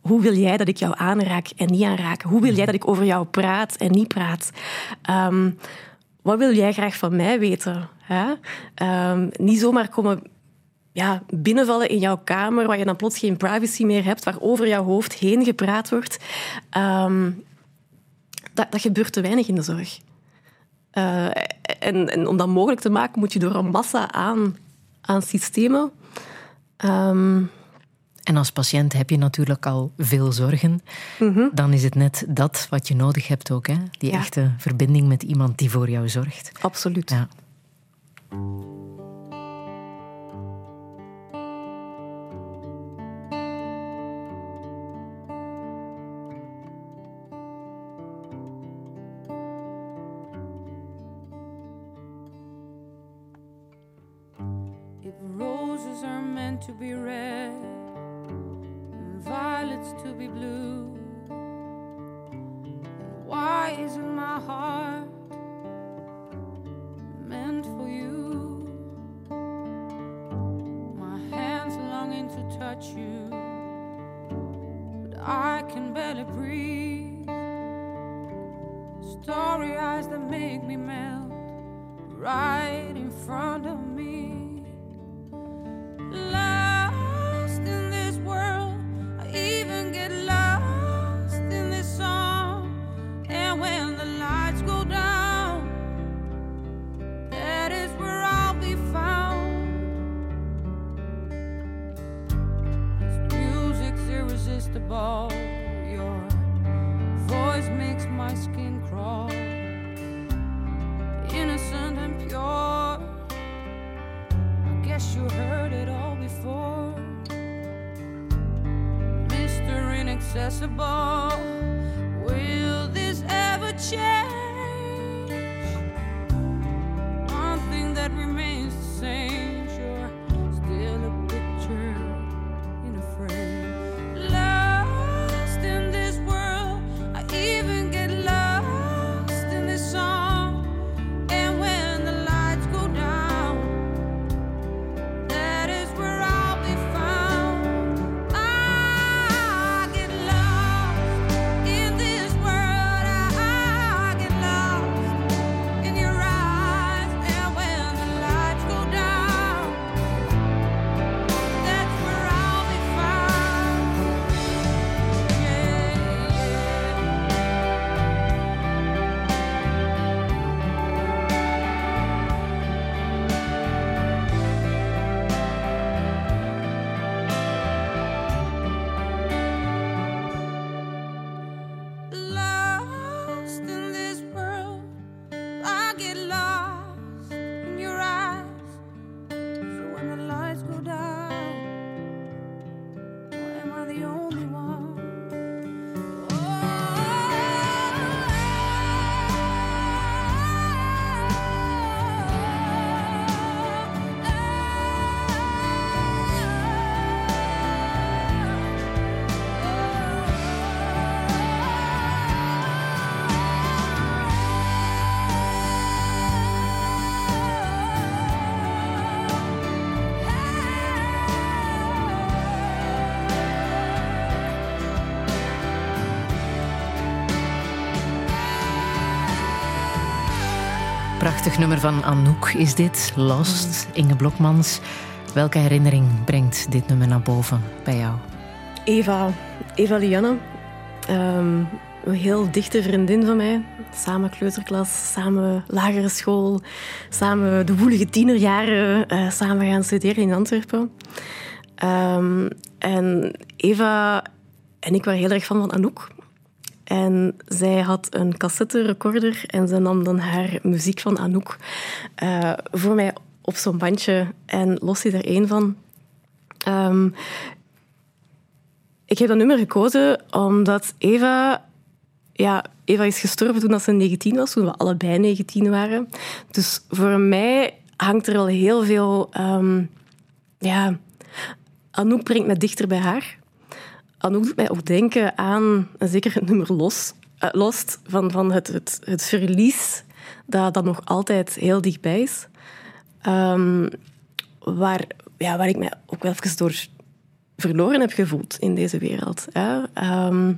Hoe wil jij dat ik jou aanraak en niet aanraak? Hoe wil jij dat ik over jou praat en niet praat? Um, wat wil jij graag van mij weten? Hè? Um, niet zomaar komen ja, binnenvallen in jouw kamer, waar je dan plots geen privacy meer hebt, waar over jouw hoofd heen gepraat wordt. Um, dat, dat gebeurt te weinig in de zorg. Uh, en, om dat mogelijk te maken, moet je door een massa aan, aan systemen. En als patiënt heb je natuurlijk al veel zorgen. Mm -hmm. Dan is het net dat wat je nodig hebt ook. Hè? Die ja. echte verbinding met iemand die voor jou zorgt. Absoluut. Ja. Prachtig nummer van Anouk is dit, Lost, Inge Blokmans. Welke herinnering brengt dit nummer naar boven bij jou? Eva, Eva Lianne. Ehm, een heel dichte vriendin van mij. Samen kleuterklas, samen lagere school, samen de woelige tienerjaren, eh, samen gaan studeren in Antwerpen. Ehm, en Eva en ik waren heel erg fan van Anouk. En zij had een cassette-recorder en ze nam dan haar muziek van Anouk eh, voor mij op zo'n bandje en loste er één van. Ehm, ik heb dat nummer gekozen omdat Eva ja, Eva is gestorven toen ze 19 was, toen we allebei 19 waren. Dus voor mij hangt er al heel veel... ehm, ja, Anouk brengt me dichter bij haar. Anouk doet mij ook denken aan, zeker het nummer Los, eh, Lost, van, van het, het, het verlies dat, dat nog altijd heel dichtbij is. Ehm, waar, ja, waar ik mij ook wel even door verloren heb gevoeld in deze wereld. Hè. Ehm,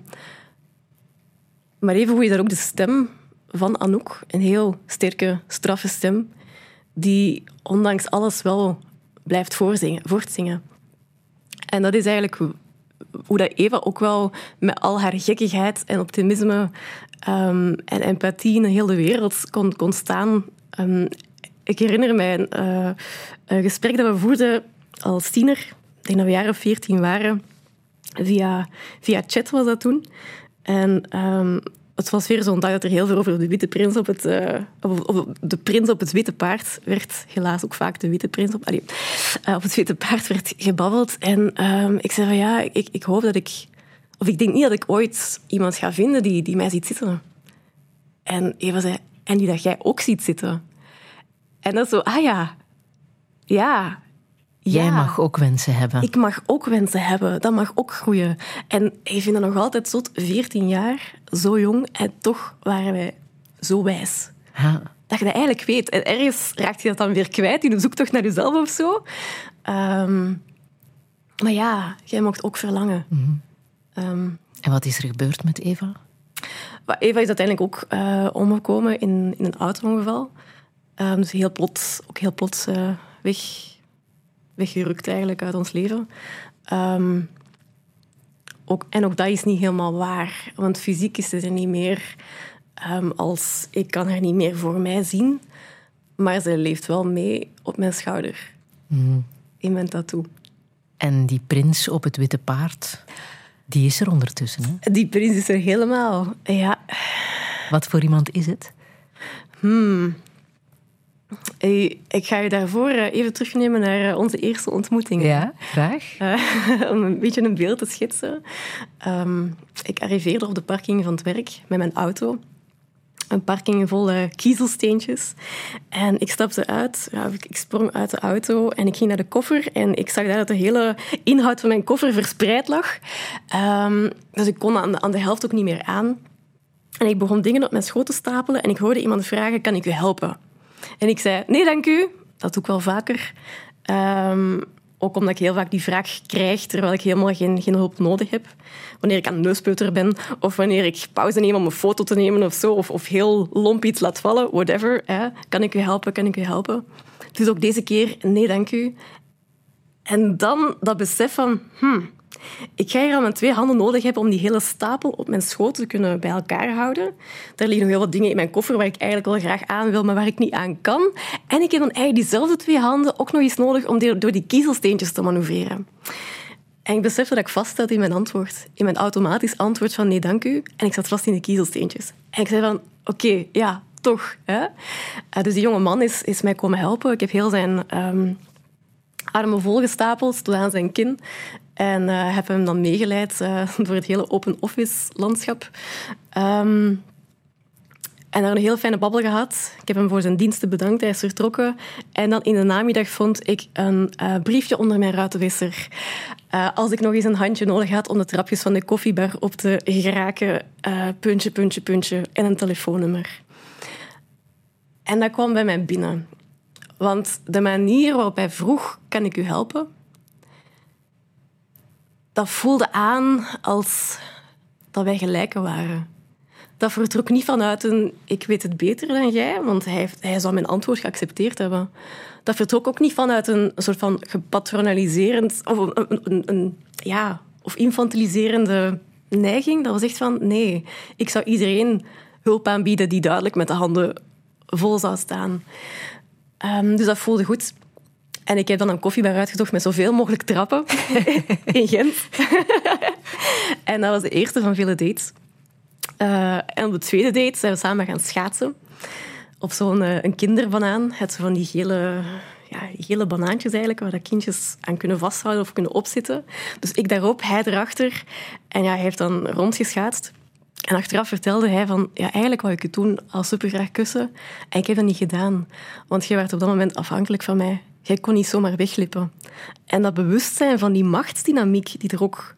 maar even hoe je daar ook de stem van Anouk, een heel sterke, straffe stem, die ondanks alles wel blijft voortzingen. En dat is eigenlijk hoe- dat Eva ook wel met al haar gekkigheid en optimisme ehm, en empathie in de wereld kon, kon staan. Ehm, ik herinner mij een, eh, een gesprek dat we voerden als tiener. Ik denk dat we of veertien waren. Via, via chat was dat toen. En ehm, het was weer zo'n dag dat er heel veel over de witte prins op het... of, of de prins op het witte paard werd. Helaas ook vaak de witte prins op... allee, eh, op het witte paard werd gebabbeld. En ehm, ik zei van ja, ik, ik hoop dat ik... Of ik denk niet dat ik ooit iemand ga vinden die, die mij ziet zitten. En Eva zei, en die dat jij ook ziet zitten. En dat zo, ah ja, ja. Jij ja. mag ook wensen hebben. Ik mag ook wensen hebben. Dat mag ook groeien. En ik vind dat nog altijd zot. 14 jaar, zo jong. En toch waren wij zo wijs. Dat je dat eigenlijk weet. En ergens raakt je dat dan weer kwijt in de zoektocht naar jezelf of zo. Ehm, maar ja, jij mocht ook verlangen. Ehm, En wat is er gebeurd met Eva? Eva is uiteindelijk ook eh, omgekomen in, in een auto-ongeval. Ehm, dus heel plots, ook heel plots eh, weg, weggerukt eigenlijk uit ons leven. Ehm, ook, en ook dat is niet helemaal waar. Want fysiek is ze er niet meer ehm, als... Ik kan haar niet meer voor mij zien. Maar ze leeft wel mee op mijn schouder. In mijn tattoo. En die prins op het witte paard, die is er ondertussen. Hè? Die prins is er helemaal. Ja, Wat voor iemand is het? Ik ga je daarvoor eh, even terugnemen naar eh, onze eerste ontmoeting. Ja, graag. Eh, om een beetje een beeld te schetsen. Ehm, ik arriveerde op de parking van het werk met mijn auto. Een parking vol kiezelsteentjes. En ik stapte uit, ja, ik ik sprong uit de auto en ik ging naar de koffer. En ik zag daar dat de hele inhoud van mijn koffer verspreid lag. Ehm, dus ik kon aan de, aan de helft ook niet meer aan. En ik begon dingen op mijn schoot te stapelen en ik hoorde iemand vragen, kan ik u helpen? En ik zei, nee, dank u. Dat doe ik wel vaker. Ehm, ook omdat ik heel vaak die vraag krijg terwijl ik helemaal geen, geen hulp nodig heb. Wanneer ik aan het neuspeuter ben of wanneer ik pauze neem om een foto te nemen of zo. Of, of heel lomp iets laat vallen, whatever. Hè. Kan ik u helpen? Kan ik u helpen? Dus ook deze keer, nee, dank u. En dan dat besef van, hmm, ik ga hier aan mijn twee handen nodig hebben om die hele stapel op mijn schoot te kunnen bij elkaar houden. Daar liggen nog heel wat dingen in mijn koffer waar ik eigenlijk wel graag aan wil, maar waar ik niet aan kan. En ik heb dan eigenlijk diezelfde twee handen ook nog eens nodig om door die kiezelsteentjes te manoeuvreren. En ik besefte dat ik vastzat in mijn antwoord. In mijn automatisch antwoord van nee, dank u. En ik zat vast in de kiezelsteentjes. En ik zei van, oké, ja, toch. Hè? Eh, dus die jonge man is, is mij komen helpen. Ik heb heel zijn ehm, armen volgestapeld tot aan zijn kin. En eh, heb hem dan meegeleid eh, door het hele open office landschap. Ehm, en daar een heel fijne babbel gehad. Ik heb hem voor zijn diensten bedankt, hij is vertrokken. En dan in de namiddag vond ik een eh, briefje onder mijn ruitenwisser. Als ik nog eens een handje nodig had om de trapjes van de koffiebar op te geraken, puntje, puntje, puntje en een telefoonnummer. En dat kwam bij mij binnen. Want de manier waarop hij vroeg, kan ik u helpen? Dat voelde aan als dat wij gelijken waren. Dat vertrok niet vanuit een ik weet het beter dan jij, want hij, hij zou mijn antwoord geaccepteerd hebben. Dat vertrok ook niet vanuit een, soort van gepatronaliserend of een- een- ja, of infantiliserende neiging. Dat was echt van nee, ik zou iedereen hulp aanbieden die duidelijk met de handen vol zou staan. Ehm, dus dat voelde goed. En ik heb dan een koffiebar uitgezocht met zoveel mogelijk trappen in Gent. en dat was de eerste van vele dates. Eh, en op de tweede date zijn we samen gaan schaatsen. Op zo'n een kinderbanaan. Het van die gele, ja, gele banaantjes eigenlijk, waar dat kindjes aan kunnen vasthouden of kunnen opzitten. Dus ik daarop, hij erachter. En ja, hij heeft dan rondgeschaatst. En achteraf vertelde hij van, ja, eigenlijk wou ik je toen al super graag kussen. En ik heb dat niet gedaan. Want jij werd op dat moment afhankelijk van mij. Jij kon niet zomaar weglippen. En dat bewustzijn van die machtsdynamiek die er ook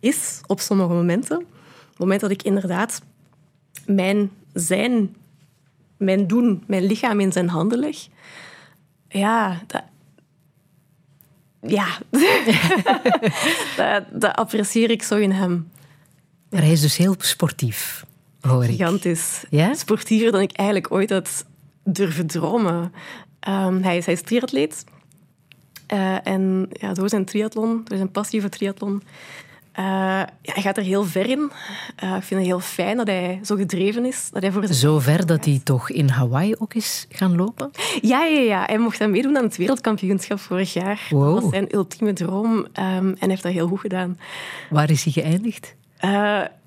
is op sommige momenten. Op het moment dat ik inderdaad mijn zijn, mijn doen, mijn lichaam in zijn handen leg. Ja, dat, ja. dat, dat apprecieer ik zo in hem. Maar hij is dus heel sportief, hoor ik. Gigantisch. Ja? Sportiever dan ik eigenlijk ooit had durven dromen. Ehm, hij, is, hij is triatleet. Eh, en ja, door zijn triathlon, door zijn passie voor triathlon, eh, ja, hij gaat er heel ver in. Eh, ik vind het heel fijn dat hij zo gedreven is. Dat hij voor Zo ver dat hij toch in Hawaii ook is gaan lopen? Ja, ja, ja. Hij mocht dan meedoen aan het wereldkampioenschap vorig jaar. Wow. Dat was zijn ultieme droom. ehm, en hij heeft dat heel goed gedaan. Waar is hij geëindigd?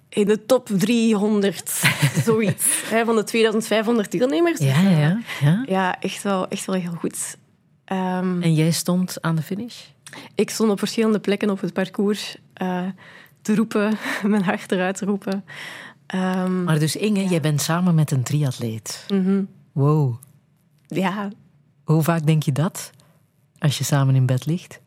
In de top 300, zoiets. hè, van de 2500 deelnemers. Ja, ja, ja. ja. Echt wel, echt wel heel goed. Ehm, En jij stond aan de finish? ik stond op verschillende plekken op het parcours eh, te roepen, mijn hart eruit te roepen. Ehm, Maar dus Inge, jij bent samen met een triatleet. mhm. Wow. Ja, Hoe vaak denk je dat? Als je samen in bed ligt?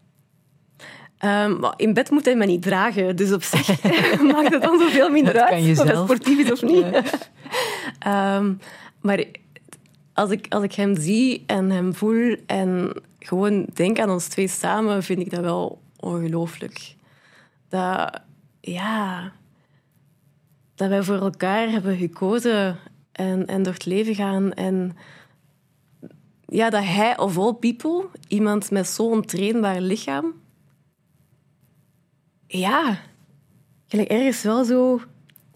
Ehm, in bed moet hij me niet dragen, dus op zich maakt het dan zoveel minder Dat uit of hij sportief is of niet. Ehm, maar als ik, als ik hem zie en hem voel en gewoon denk aan ons twee samen, vind ik dat wel ongelooflijk. Dat, ja, dat wij voor elkaar hebben gekozen en, en door het leven gaan en ja, dat hij of all people, iemand met zo'n trainbaar lichaam, ja, gelijk ergens wel zo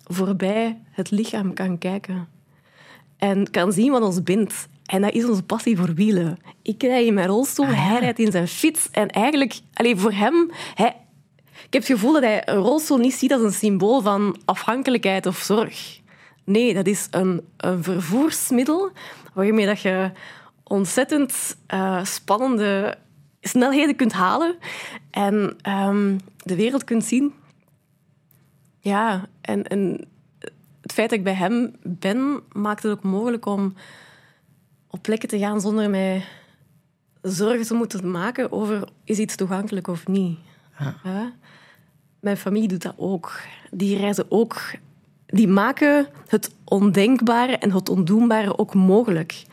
voorbij het lichaam kan kijken. En kan zien wat ons bindt. En dat is onze passie voor wielen. Ik rijd in mijn rolstoel, hij rijdt in zijn fiets. En eigenlijk, alleen voor hem... Hij, ik heb het gevoel dat hij een rolstoel niet ziet als een symbool van afhankelijkheid of zorg. Nee, dat is een, een vervoersmiddel waarmee dat je ontzettend eh, spannende snelheden kunt halen en ehm, de wereld kunt zien. Ja, en, en het feit dat ik bij hem ben, maakt het ook mogelijk om op plekken te gaan zonder mij zorgen te moeten maken over is iets toegankelijk of niet. Ja? Mijn familie doet dat ook. Die reizen ook. Die maken het ondenkbare en het ondoenbare ook mogelijk.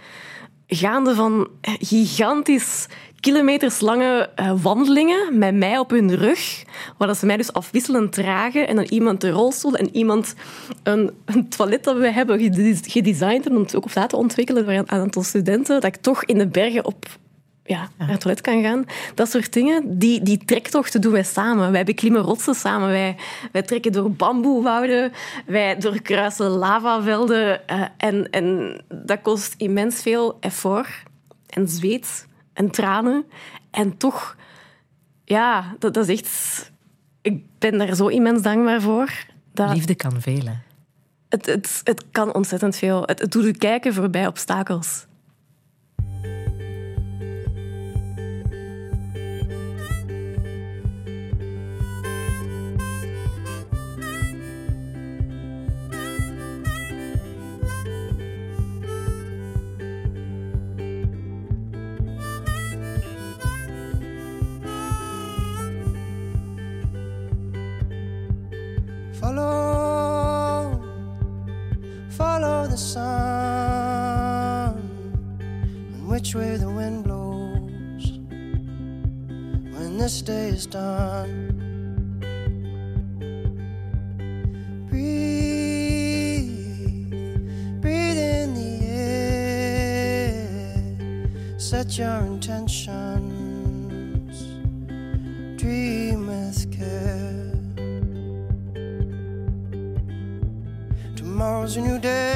Gaande van gigantisch kilometerslange eh, wandelingen met mij op hun rug, waar ze mij dus afwisselend dragen en dan iemand de rolstoel en iemand een, een toilet dat we hebben gede- gedesigned en ook op laten ontwikkelen voor een aantal studenten, dat ik toch in de bergen op ja, naar het toilet kan gaan. Dat soort dingen, die, die trektochten doen wij samen. Wij beklimmen rotsen samen. Wij, wij trekken door bamboewouden. Wij doorkruisen lavavelden. eh, en, en dat kost immens veel effort en zweet en tranen. En toch, ja, dat, dat is echt... Ik ben daar zo immens dankbaar voor. Dat Liefde kan velen. het, het, het kan ontzettend veel. Het, het doet u kijken voorbij obstakels. This day is done. Breathe, breathe in the air, set your intentions, dream with care. Tomorrow's a new day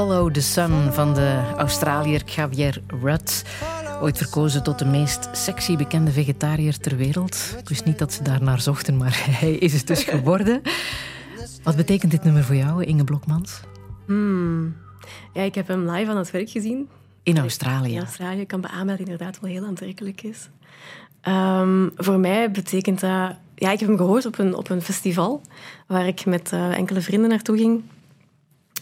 Follow the Sun van de Australiër Javier Rudd. Ooit verkozen tot de meest sexy bekende vegetariër ter wereld. Ik wist niet dat ze daar naar zochten, maar hij is het dus geworden. Wat betekent dit nummer voor jou, Inge Blokmans? Hmm. Ja, ik heb hem live aan het werk gezien. In Australië. In Australië kan beamen dat hij inderdaad wel heel aantrekkelijk is. Ehm, voor mij betekent dat... Ja, ik heb hem gehoord op een, op een festival waar ik met eh, enkele vrienden naartoe ging.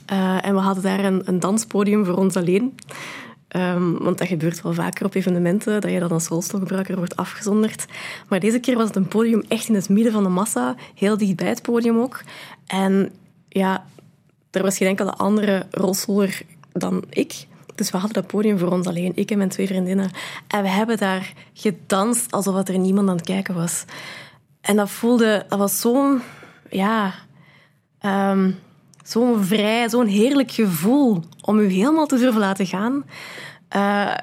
Eh, en we hadden daar een, een danspodium voor ons alleen. Ehm, want dat gebeurt wel vaker op evenementen, dat je dan als rolstoelgebruiker wordt afgezonderd. Maar deze keer was het een podium echt in het midden van de massa, heel dicht bij het podium ook. En ja, er was geen enkele andere rolstoeler dan ik. Dus we hadden dat podium voor ons alleen, ik en mijn twee vriendinnen. En we hebben daar gedanst alsof er niemand aan het kijken was. En dat voelde, dat was zo'n, ja, ehm, zo'n vrij, zo'n heerlijk gevoel om je helemaal te durven laten gaan. Eh,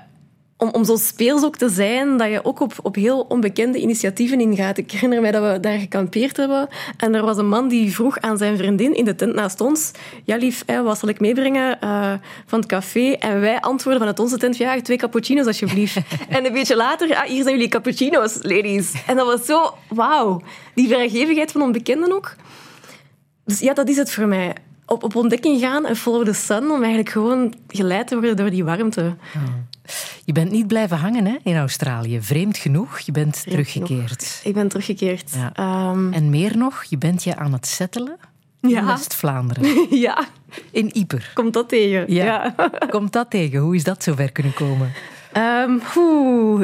om, om zo speels ook te zijn, dat je ook op, op heel onbekende initiatieven ingaat. Ik herinner mij dat we daar gekampeerd hebben. En er was een man die vroeg aan zijn vriendin in de tent naast ons... Ja, lief, hè, wat zal ik meebrengen eh, van het café? En wij antwoorden vanuit onze tent... Ja, twee cappuccino's alsjeblieft. en een beetje later... Ah, hier zijn jullie cappuccino's, ladies. En dat was zo... Wauw. Die vrijgevigheid van onbekenden ook. Dus ja, dat is het voor mij. Op, op ontdekking gaan en follow the sun... om eigenlijk gewoon geleid te worden door die warmte. Je bent niet blijven hangen hè, in Australië. Vreemd genoeg, je bent teruggekeerd. Ik ben teruggekeerd. Ja. Ehm, En meer nog, je bent je aan het settelen in Ja. West-Vlaanderen. ja, In Ieper. komt dat tegen. Ja. Komt dat tegen? Hoe is dat zover kunnen komen? Ehm,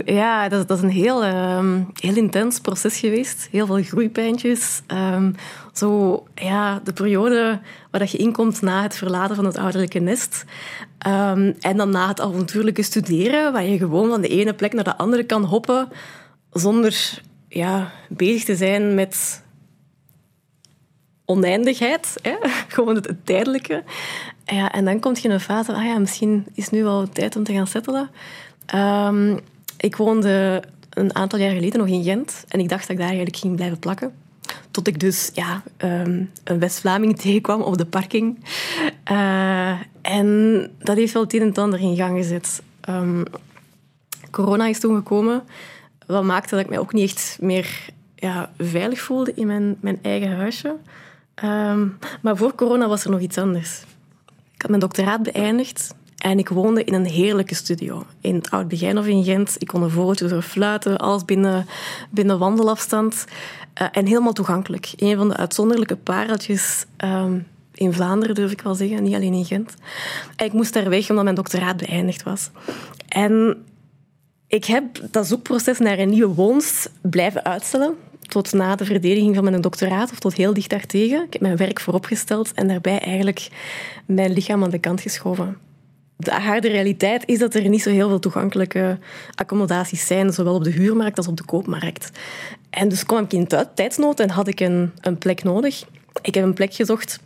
ja, dat, is een heel, ehm, heel intens proces geweest. Heel veel groeipijntjes. Ehm, zo, ja, de periode waar dat je inkomt na het verlaten van het ouderlijke nest. En dan na het avontuurlijke studeren, waar je gewoon van de ene plek naar de andere kan hoppen, zonder ja, bezig te zijn met oneindigheid. Hè? Gewoon het, tijdelijke. Ja, en dan kom je in een fase, ah ja, misschien is nu wel tijd om te gaan settelen. Ehm, ik woonde een aantal jaar geleden nog in Gent en ik dacht dat ik daar eigenlijk ging blijven plakken. Tot ik dus ja, ehm, een West-Vlaming tegenkwam op de parking. Eh, en dat heeft wel het een en ander in gang gezet. Ehm, corona is toen gekomen, wat maakte dat ik mij ook niet echt meer ja, veilig voelde in mijn, mijn eigen huisje. Maar voor corona was er nog iets anders. Ik had mijn doctoraat beëindigd en ik woonde in een heerlijke studio. In het Oud Begijnhof in Gent. Ik kon een vogeltje door fluiten, alles binnen, binnen wandelafstand. Eh, en helemaal toegankelijk. Een van de uitzonderlijke pareltjes ehm, in Vlaanderen, durf ik wel zeggen. Niet alleen in Gent. En ik moest daar weg omdat mijn doctoraat beëindigd was. En ik heb dat zoekproces naar een nieuwe woonst blijven uitstellen. Tot na de verdediging van mijn doctoraat of tot heel dicht daartegen. Ik heb mijn werk vooropgesteld en daarbij eigenlijk mijn lichaam aan de kant geschoven. De harde realiteit is dat er niet zo heel veel toegankelijke accommodaties zijn, zowel op de huurmarkt als op de koopmarkt. En dus kwam ik in tijdsnood en had ik een, een plek nodig. Ik heb een plek gezocht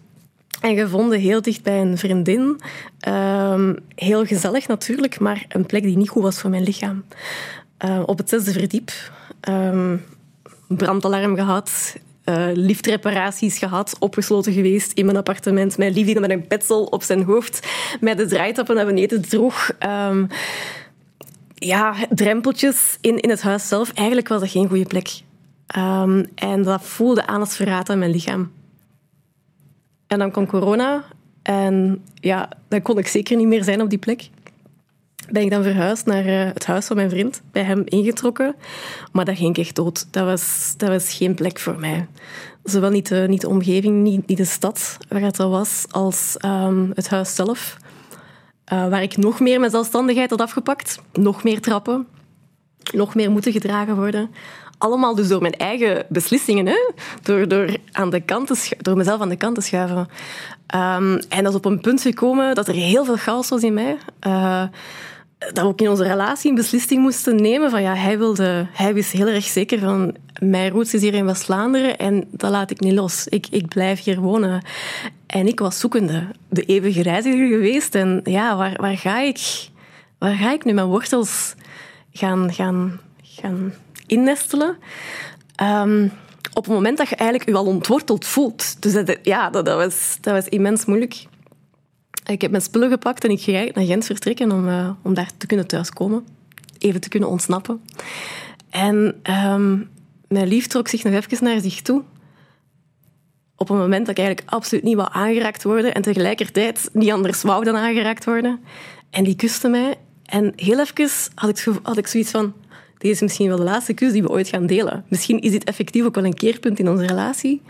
en gevonden heel dicht bij een vriendin. Ehm, heel gezellig natuurlijk, maar een plek die niet goed was voor mijn lichaam. Eh, op het zesde verdiep. Ehm, brandalarm gehad. Eh, liftreparaties gehad, opgesloten geweest in mijn appartement. Mijn lief die met een petsel op zijn hoofd met de draaitappen naar beneden droeg. Ehm, ja, drempeltjes in, in het huis zelf. Eigenlijk was dat geen goede plek. Ehm, en dat voelde aan als verraad aan mijn lichaam. En dan kwam corona. En ja, dan kon ik zeker niet meer zijn op die plek. Ben ik dan verhuisd naar eh, het huis van mijn vriend, bij hem ingetrokken. Maar dat ging echt dood. Dat was, dat was geen plek voor mij. Zowel niet de, niet omgeving, niet, niet de stad waar het al was, als ehm, het huis zelf. Eh, waar ik nog meer mijn zelfstandigheid had afgepakt. Nog meer trappen. Nog meer moeten gedragen worden. Allemaal dus door mijn eigen beslissingen. Hè? Door, door, aan de kant te door mezelf aan de kant te schuiven. Ehm, en dat is op een punt gekomen dat er heel veel chaos was in mij. Eh, dat we ook in onze relatie een beslissing moesten nemen. Van, ja, hij, wilde, hij wist heel erg zeker van... Mijn roots is hier in West-Vlaanderen en dat laat ik niet los. Ik, ik blijf hier wonen. En ik was zoekende. De eeuwige reiziger geweest. En ja, waar, waar, ga, ik, waar ga ik nu mijn wortels gaan, gaan, gaan innestelen? Ehm, op het moment dat je eigenlijk je al ontworteld voelt. Dus ja, dat, dat, was, dat was immens moeilijk. Ik heb mijn spullen gepakt en ik eigenlijk naar Gent vertrekken om, eh, om daar te kunnen thuiskomen. Even te kunnen ontsnappen. En ehm, mijn lief trok zich nog even naar zich toe. Op een moment dat ik eigenlijk absoluut niet wou aangeraakt worden en tegelijkertijd niet anders wou dan aangeraakt worden. En die kuste mij. En heel even had ik, had ik zoiets van... Dit is misschien wel de laatste kus die we ooit gaan delen. Misschien is dit effectief ook wel een keerpunt in onze relatie.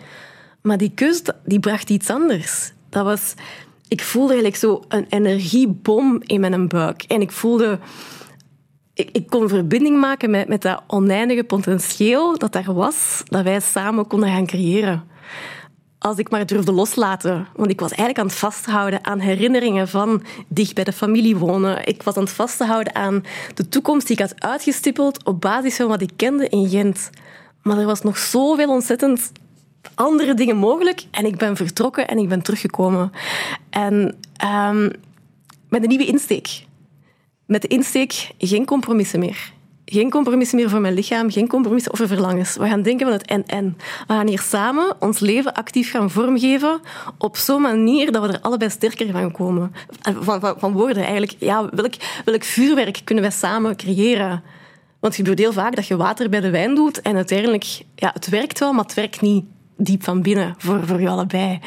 Maar die kus, die bracht iets anders. Dat was... Ik voelde eigenlijk zo een energiebom in mijn buik. En ik voelde... Ik, ik kon verbinding maken met, met dat oneindige potentieel dat daar was, dat wij samen konden gaan creëren. Als ik maar durfde loslaten. Want ik was eigenlijk aan het vasthouden aan herinneringen van dicht bij de familie wonen. Ik was aan het vasthouden aan de toekomst die ik had uitgestippeld op basis van wat ik kende in Gent. Maar er was nog zoveel ontzettend andere dingen mogelijk. En ik ben vertrokken en ik ben teruggekomen. En ehm, met een nieuwe insteek. Met de insteek geen compromissen meer. Geen compromissen meer voor mijn lichaam, geen compromissen over verlangens. We gaan denken van het en-en. We gaan hier samen ons leven actief gaan vormgeven op zo'n manier dat we er allebei sterker van komen. Van, van, van worden eigenlijk. Ja, welk, welk vuurwerk kunnen wij samen creëren? Want het gebeurt heel vaak dat je water bij de wijn doet en uiteindelijk, ja, het werkt wel, maar het werkt niet diep van binnen voor, voor je allebei.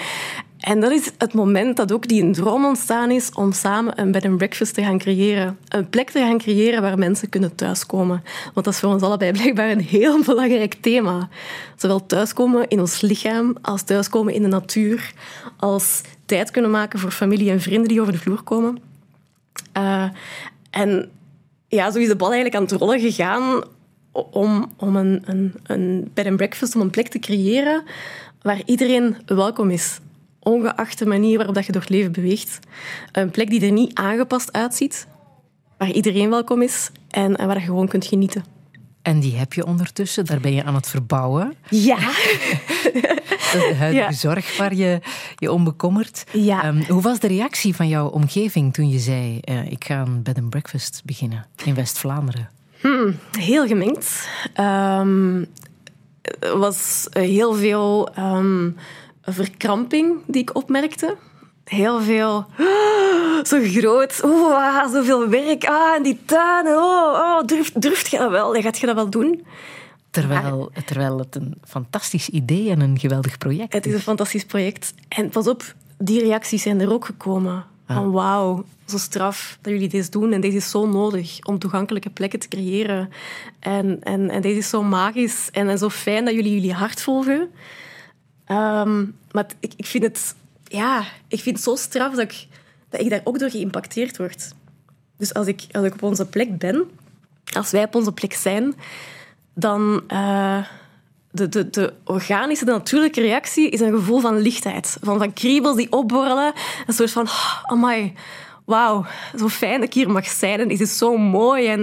En dat is het moment dat ook die een droom ontstaan is om samen een bed and breakfast te gaan creëren. Een plek te gaan creëren waar mensen kunnen thuiskomen. Want dat is voor ons allebei blijkbaar een heel belangrijk thema. Zowel thuiskomen in ons lichaam, als thuiskomen in de natuur, als tijd kunnen maken voor familie en vrienden die over de vloer komen. Uh, en ja, zo is de bal eigenlijk aan het rollen gegaan om, om een, een, een bed and breakfast, om een plek te creëren waar iedereen welkom is ongeacht de manier waarop dat je door het leven beweegt. Een plek die er niet aangepast uitziet, waar iedereen welkom is en, en waar je gewoon kunt genieten. En die heb je ondertussen, daar ben je aan het verbouwen. Ja. Dat is de huidige ja. zorg waar je je om bekommert. Ja. Um, hoe was de reactie van jouw omgeving toen je zei: uh, Ik ga een bed and breakfast beginnen in West-Vlaanderen? Hmm, heel gemengd. Um, er was heel veel. Um, verkramping die ik opmerkte. Heel veel. Oh, zo groot. Oh, ah, zoveel werk. Ah, en die tuinen. Oh, oh, durft, durft je dat wel? Gaat je dat wel doen? Terwijl, terwijl het een fantastisch idee en een geweldig project is. Het is een fantastisch project. En pas op, die reacties zijn er ook gekomen. Ah. Wauw, zo straf dat jullie dit doen. En deze is zo nodig om toegankelijke plekken te creëren. En, en, en deze is zo magisch en, en zo fijn dat jullie jullie hart volgen. Um, maar ik, ik, vind het, ja, ik vind zo straf dat ik, dat ik daar ook door geïmpacteerd word. Dus als ik, als ik op onze plek ben als wij op onze plek zijn, dan uh, de, de, de organische, de natuurlijke reactie is een gevoel van lichtheid. Van, van kriebels die opborrelen. Een soort van, oh, amai, wauw, zo fijn dat ik hier mag zijn. En is het zo mooi. En,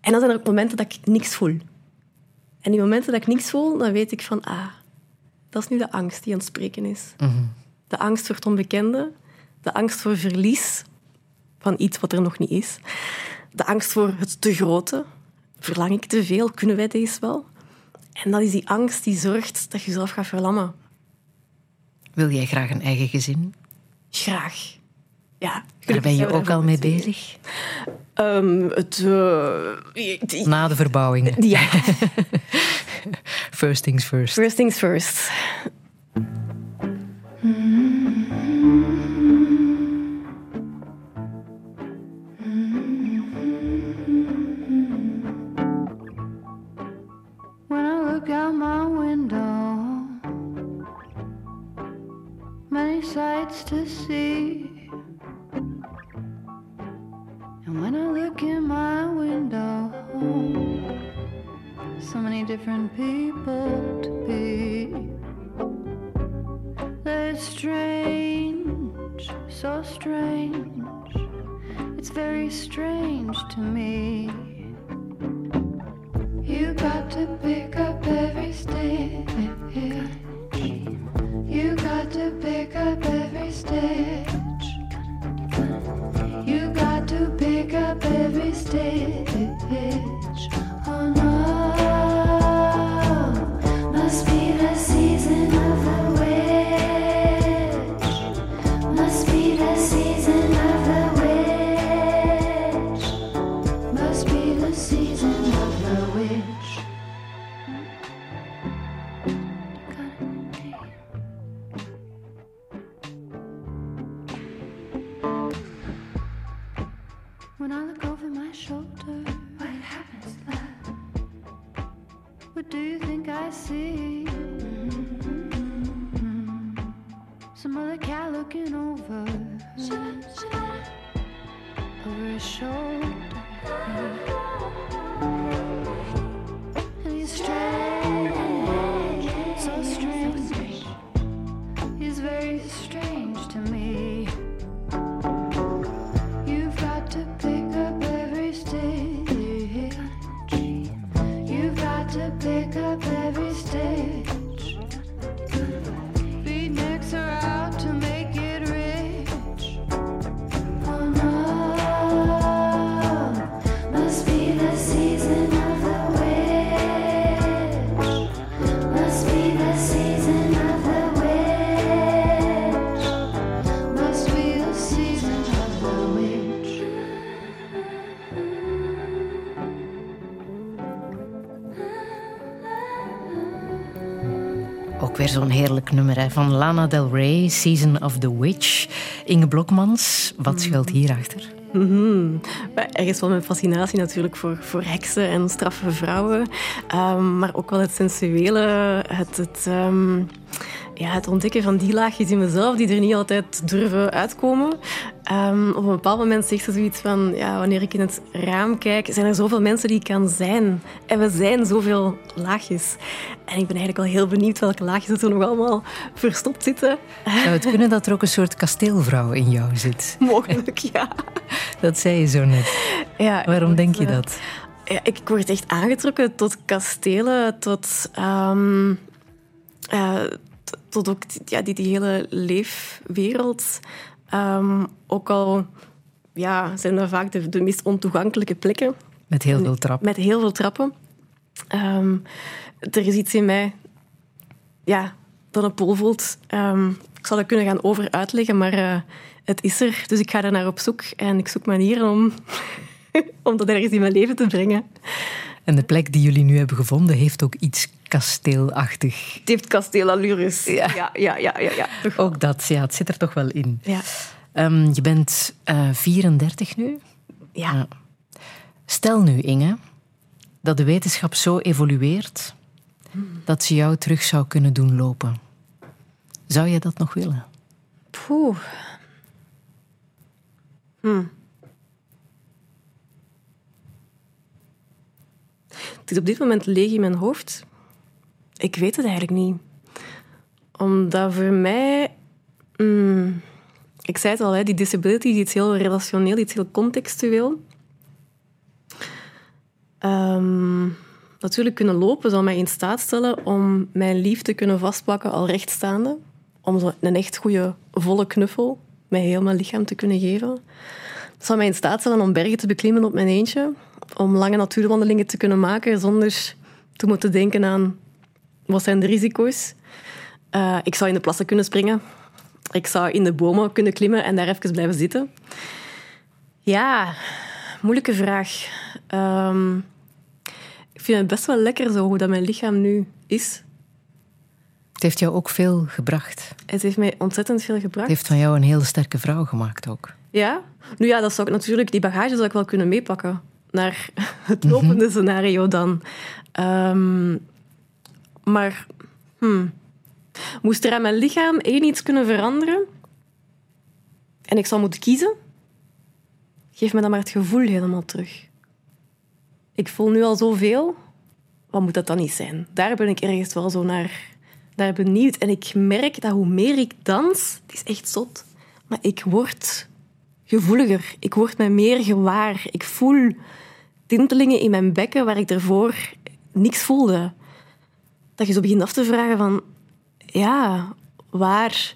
en dan zijn er ook momenten dat ik niks voel. En die momenten dat ik niks voel, dan weet ik van, ah, dat is nu de angst die aan het spreken is. Mhm. De angst voor het onbekende, de angst voor verlies van iets wat er nog niet is, de angst voor het te grote. Verlang ik te veel? Kunnen wij deze wel? En dat is die angst die zorgt dat je jezelf gaat verlammen. Wil jij graag een eigen gezin? Graag. Ja. Daar ben je ook al mee bezig? Um, het, uh, Na de verbouwing. Ja. first things first. First things first. Look out my window, many sights to see. And when I look in my window, so many different people to be. They're strange, so strange. It's very strange to me. You got to pick up every stitch. You got to pick up every stitch. You got to pick up every stitch. Nummer hè, van Lana Del Rey, Season of the Witch. Inge Blokmans, wat schuilt hierachter? Mhm. Maar Ergens wel mijn fascinatie natuurlijk voor, voor heksen en straffe vrouwen. Ehm, maar ook wel het sensuele, het, het, ehm, ja, het ontdekken van die laagjes in mezelf die er niet altijd durven uitkomen. Ehm, op een bepaald moment zegt ze zoiets van, ja, wanneer ik in het raam kijk, zijn er zoveel mensen die ik kan zijn. En we zijn zoveel laagjes. En ik ben eigenlijk wel heel benieuwd welke laagjes er nog allemaal verstopt zitten. Zou het kunnen dat er ook een soort kasteelvrouw in jou zit? Mogelijk, ja. Dat zei je zo net. ja Waarom denk je eh, dat? Ja, ik word echt aangetrokken tot kastelen, tot, ehm, eh, tot ook die- ja, die, die hele leefwereld. Ehm, ook al ja, zijn dat vaak de, de meest ontoegankelijke plekken, Met heel veel trap. met heel veel trappen. Ehm, er is iets in mij ja, dat een pool voelt. Ehm, ik zal dat kunnen gaan over uitleggen, maar eh, het is er. Dus ik ga er naar op zoek en ik zoek manieren om, om dat ergens in mijn leven te brengen. En de plek die jullie nu hebben gevonden heeft ook iets kasteelachtig. Het heeft kasteelallures. Ja. ja, ja, ja. ja, ja. Ook dat, ja, het zit er toch wel in. Ja. Ehm, je bent eh 34 nu. Ja. Stel nu, Inge, dat de wetenschap zo evolueert dat ze jou terug zou kunnen doen lopen. Zou je dat nog willen? Poeh. Hm. is op dit moment leeg in mijn hoofd. Ik weet het eigenlijk niet. Omdat voor mij... mm, ik zei het al, hè, die disability is iets heel relationeel, iets heel contextueel. Ehm, natuurlijk kunnen lopen zal mij in staat stellen om mijn lief te kunnen vastpakken al rechtstaande. Om zo een echt goede, volle knuffel met heel mijn lichaam te kunnen geven. Zal mij in staat stellen om bergen te beklimmen op mijn eentje. Om lange natuurwandelingen te kunnen maken zonder te moeten denken aan wat zijn de risico's. Eh, ik zou in de plassen kunnen springen. Ik zou in de bomen kunnen klimmen en daar even blijven zitten. Ja, moeilijke vraag. Ehm, ik vind het best wel lekker zo hoe dat mijn lichaam nu is. Het heeft jou ook veel gebracht. Het heeft mij ontzettend veel gebracht. Het heeft van jou een hele sterke vrouw gemaakt ook. Ja? Nu ja, dat zou ik natuurlijk, die bagage zou ik wel kunnen meepakken naar het lopende scenario dan. Ehm, maar hmm, moest er aan mijn lichaam één iets kunnen veranderen en ik zou moeten kiezen, geef me dan maar het gevoel helemaal terug. Ik voel nu al zoveel, wat moet dat dan niet zijn? Daar ben ik ergens wel zo naar, naar benieuwd. En ik merk dat hoe meer ik dans, het is echt zot, maar ik word gevoeliger. Ik word me meer gewaar. Ik voel tintelingen in mijn bekken waar ik daarvoor niks voelde. Dat je zo begint af te vragen van... Ja, waar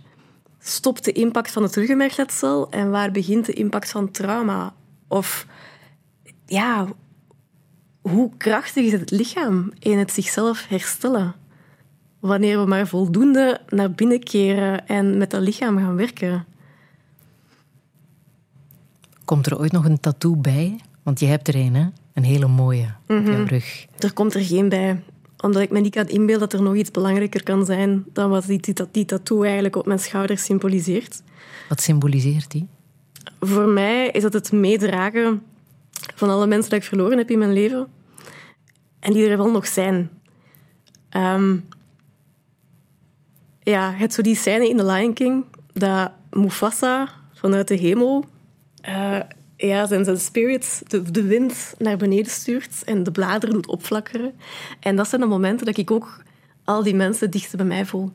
stopt de impact van het ruggenmergletsel en waar begint de impact van trauma? Of ja, hoe krachtig is het lichaam in het zichzelf herstellen? Wanneer we maar voldoende naar binnen keren en met dat lichaam gaan werken. Komt er ooit nog een tattoo bij? Want je hebt er een, hè? Een hele mooie op jouw rug. Er komt er geen bij. Omdat ik me niet kan inbeelden dat er nog iets belangrijker kan zijn dan wat die, die, die tattoo eigenlijk op mijn schouder symboliseert. Wat symboliseert die? Voor mij is dat het meedragen van alle mensen die ik verloren heb in mijn leven. En die er wel nog zijn. Ehm, ja, het zo die scène in The Lion King, dat Mufasa vanuit de hemel eh, ja, zijn, zijn spirit de, wind naar beneden stuurt en de bladeren doet opflakkeren. En dat zijn de momenten dat ik ook al die mensen dichtst bij mij voel.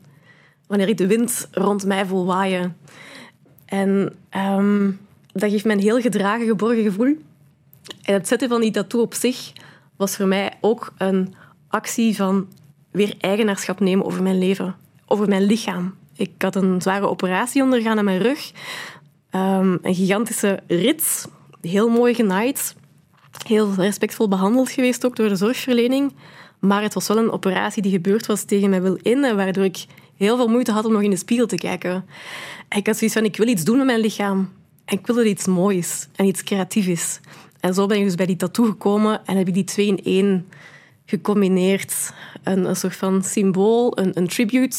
Wanneer ik de wind rond mij voel waaien. En ehm, dat geeft mij een heel gedragen, geborgen gevoel. En het zetten van die tattoo op zich was voor mij ook een actie van weer eigenaarschap nemen over mijn leven, over mijn lichaam. Ik had een zware operatie ondergaan aan mijn rug. Ehm, een gigantische rits, heel mooi genaaid. Heel respectvol behandeld geweest ook door de zorgverlening. Maar het was wel een operatie die gebeurd was tegen mijn wil in, waardoor ik heel veel moeite had om nog in de spiegel te kijken. En ik had zoiets van, ik wil iets doen met mijn lichaam. En ik wilde iets moois en iets creatiefs. En zo ben ik dus bij die tattoo gekomen en heb ik die twee in één gecombineerd. Een, een soort van symbool, een, een tribute.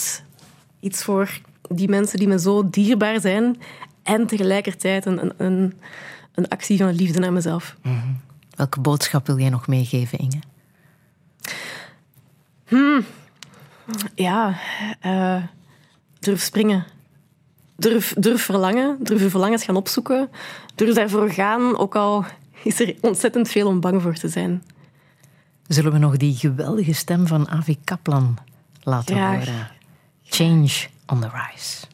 Iets voor die mensen die me zo dierbaar zijn. En tegelijkertijd een, een, een, een actie van liefde naar mezelf. Welke boodschap wil jij nog meegeven, Inge? Ja, eh, durf springen. Durf, durf verlangen. Durf je verlangens gaan opzoeken. Durf daarvoor gaan, ook al is er ontzettend veel om bang voor te zijn. Zullen we nog die geweldige stem van Avi Kaplan laten Graag. horen? Change on the rise.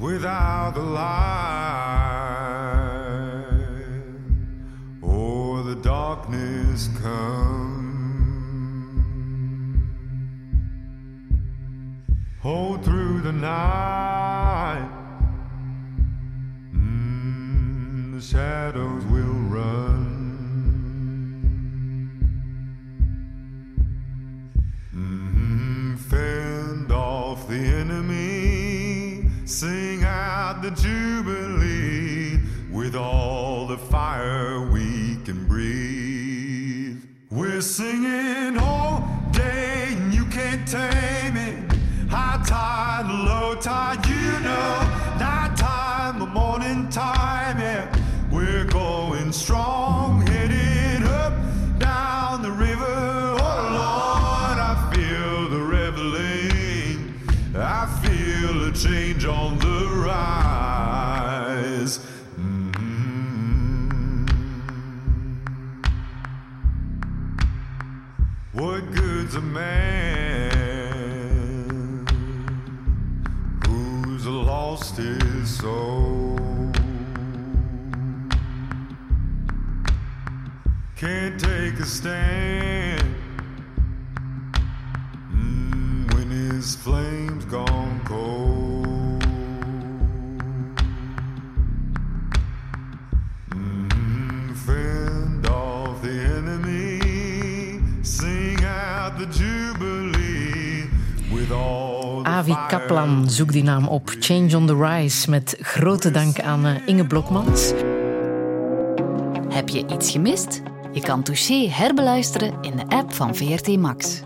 Without the light or the darkness come. Hold through the night, Mm, the shadows will run. Mhm, Fend off the enemy, sing out the jubilee with all the fire we can breathe. We're singing all day, and you can't tame it. High tide, low tide, you know. Night time, the morning time, yeah. We're going strong, What a man who's lost his soul? Can't take a stand mm, when his flame's gone Avi Kaplan, zoek die naam op. Change on the Rise, met grote dank aan eh, Inge Blokmans. Heb je iets gemist? Je kan Touché herbeluisteren in de app van VRT Max.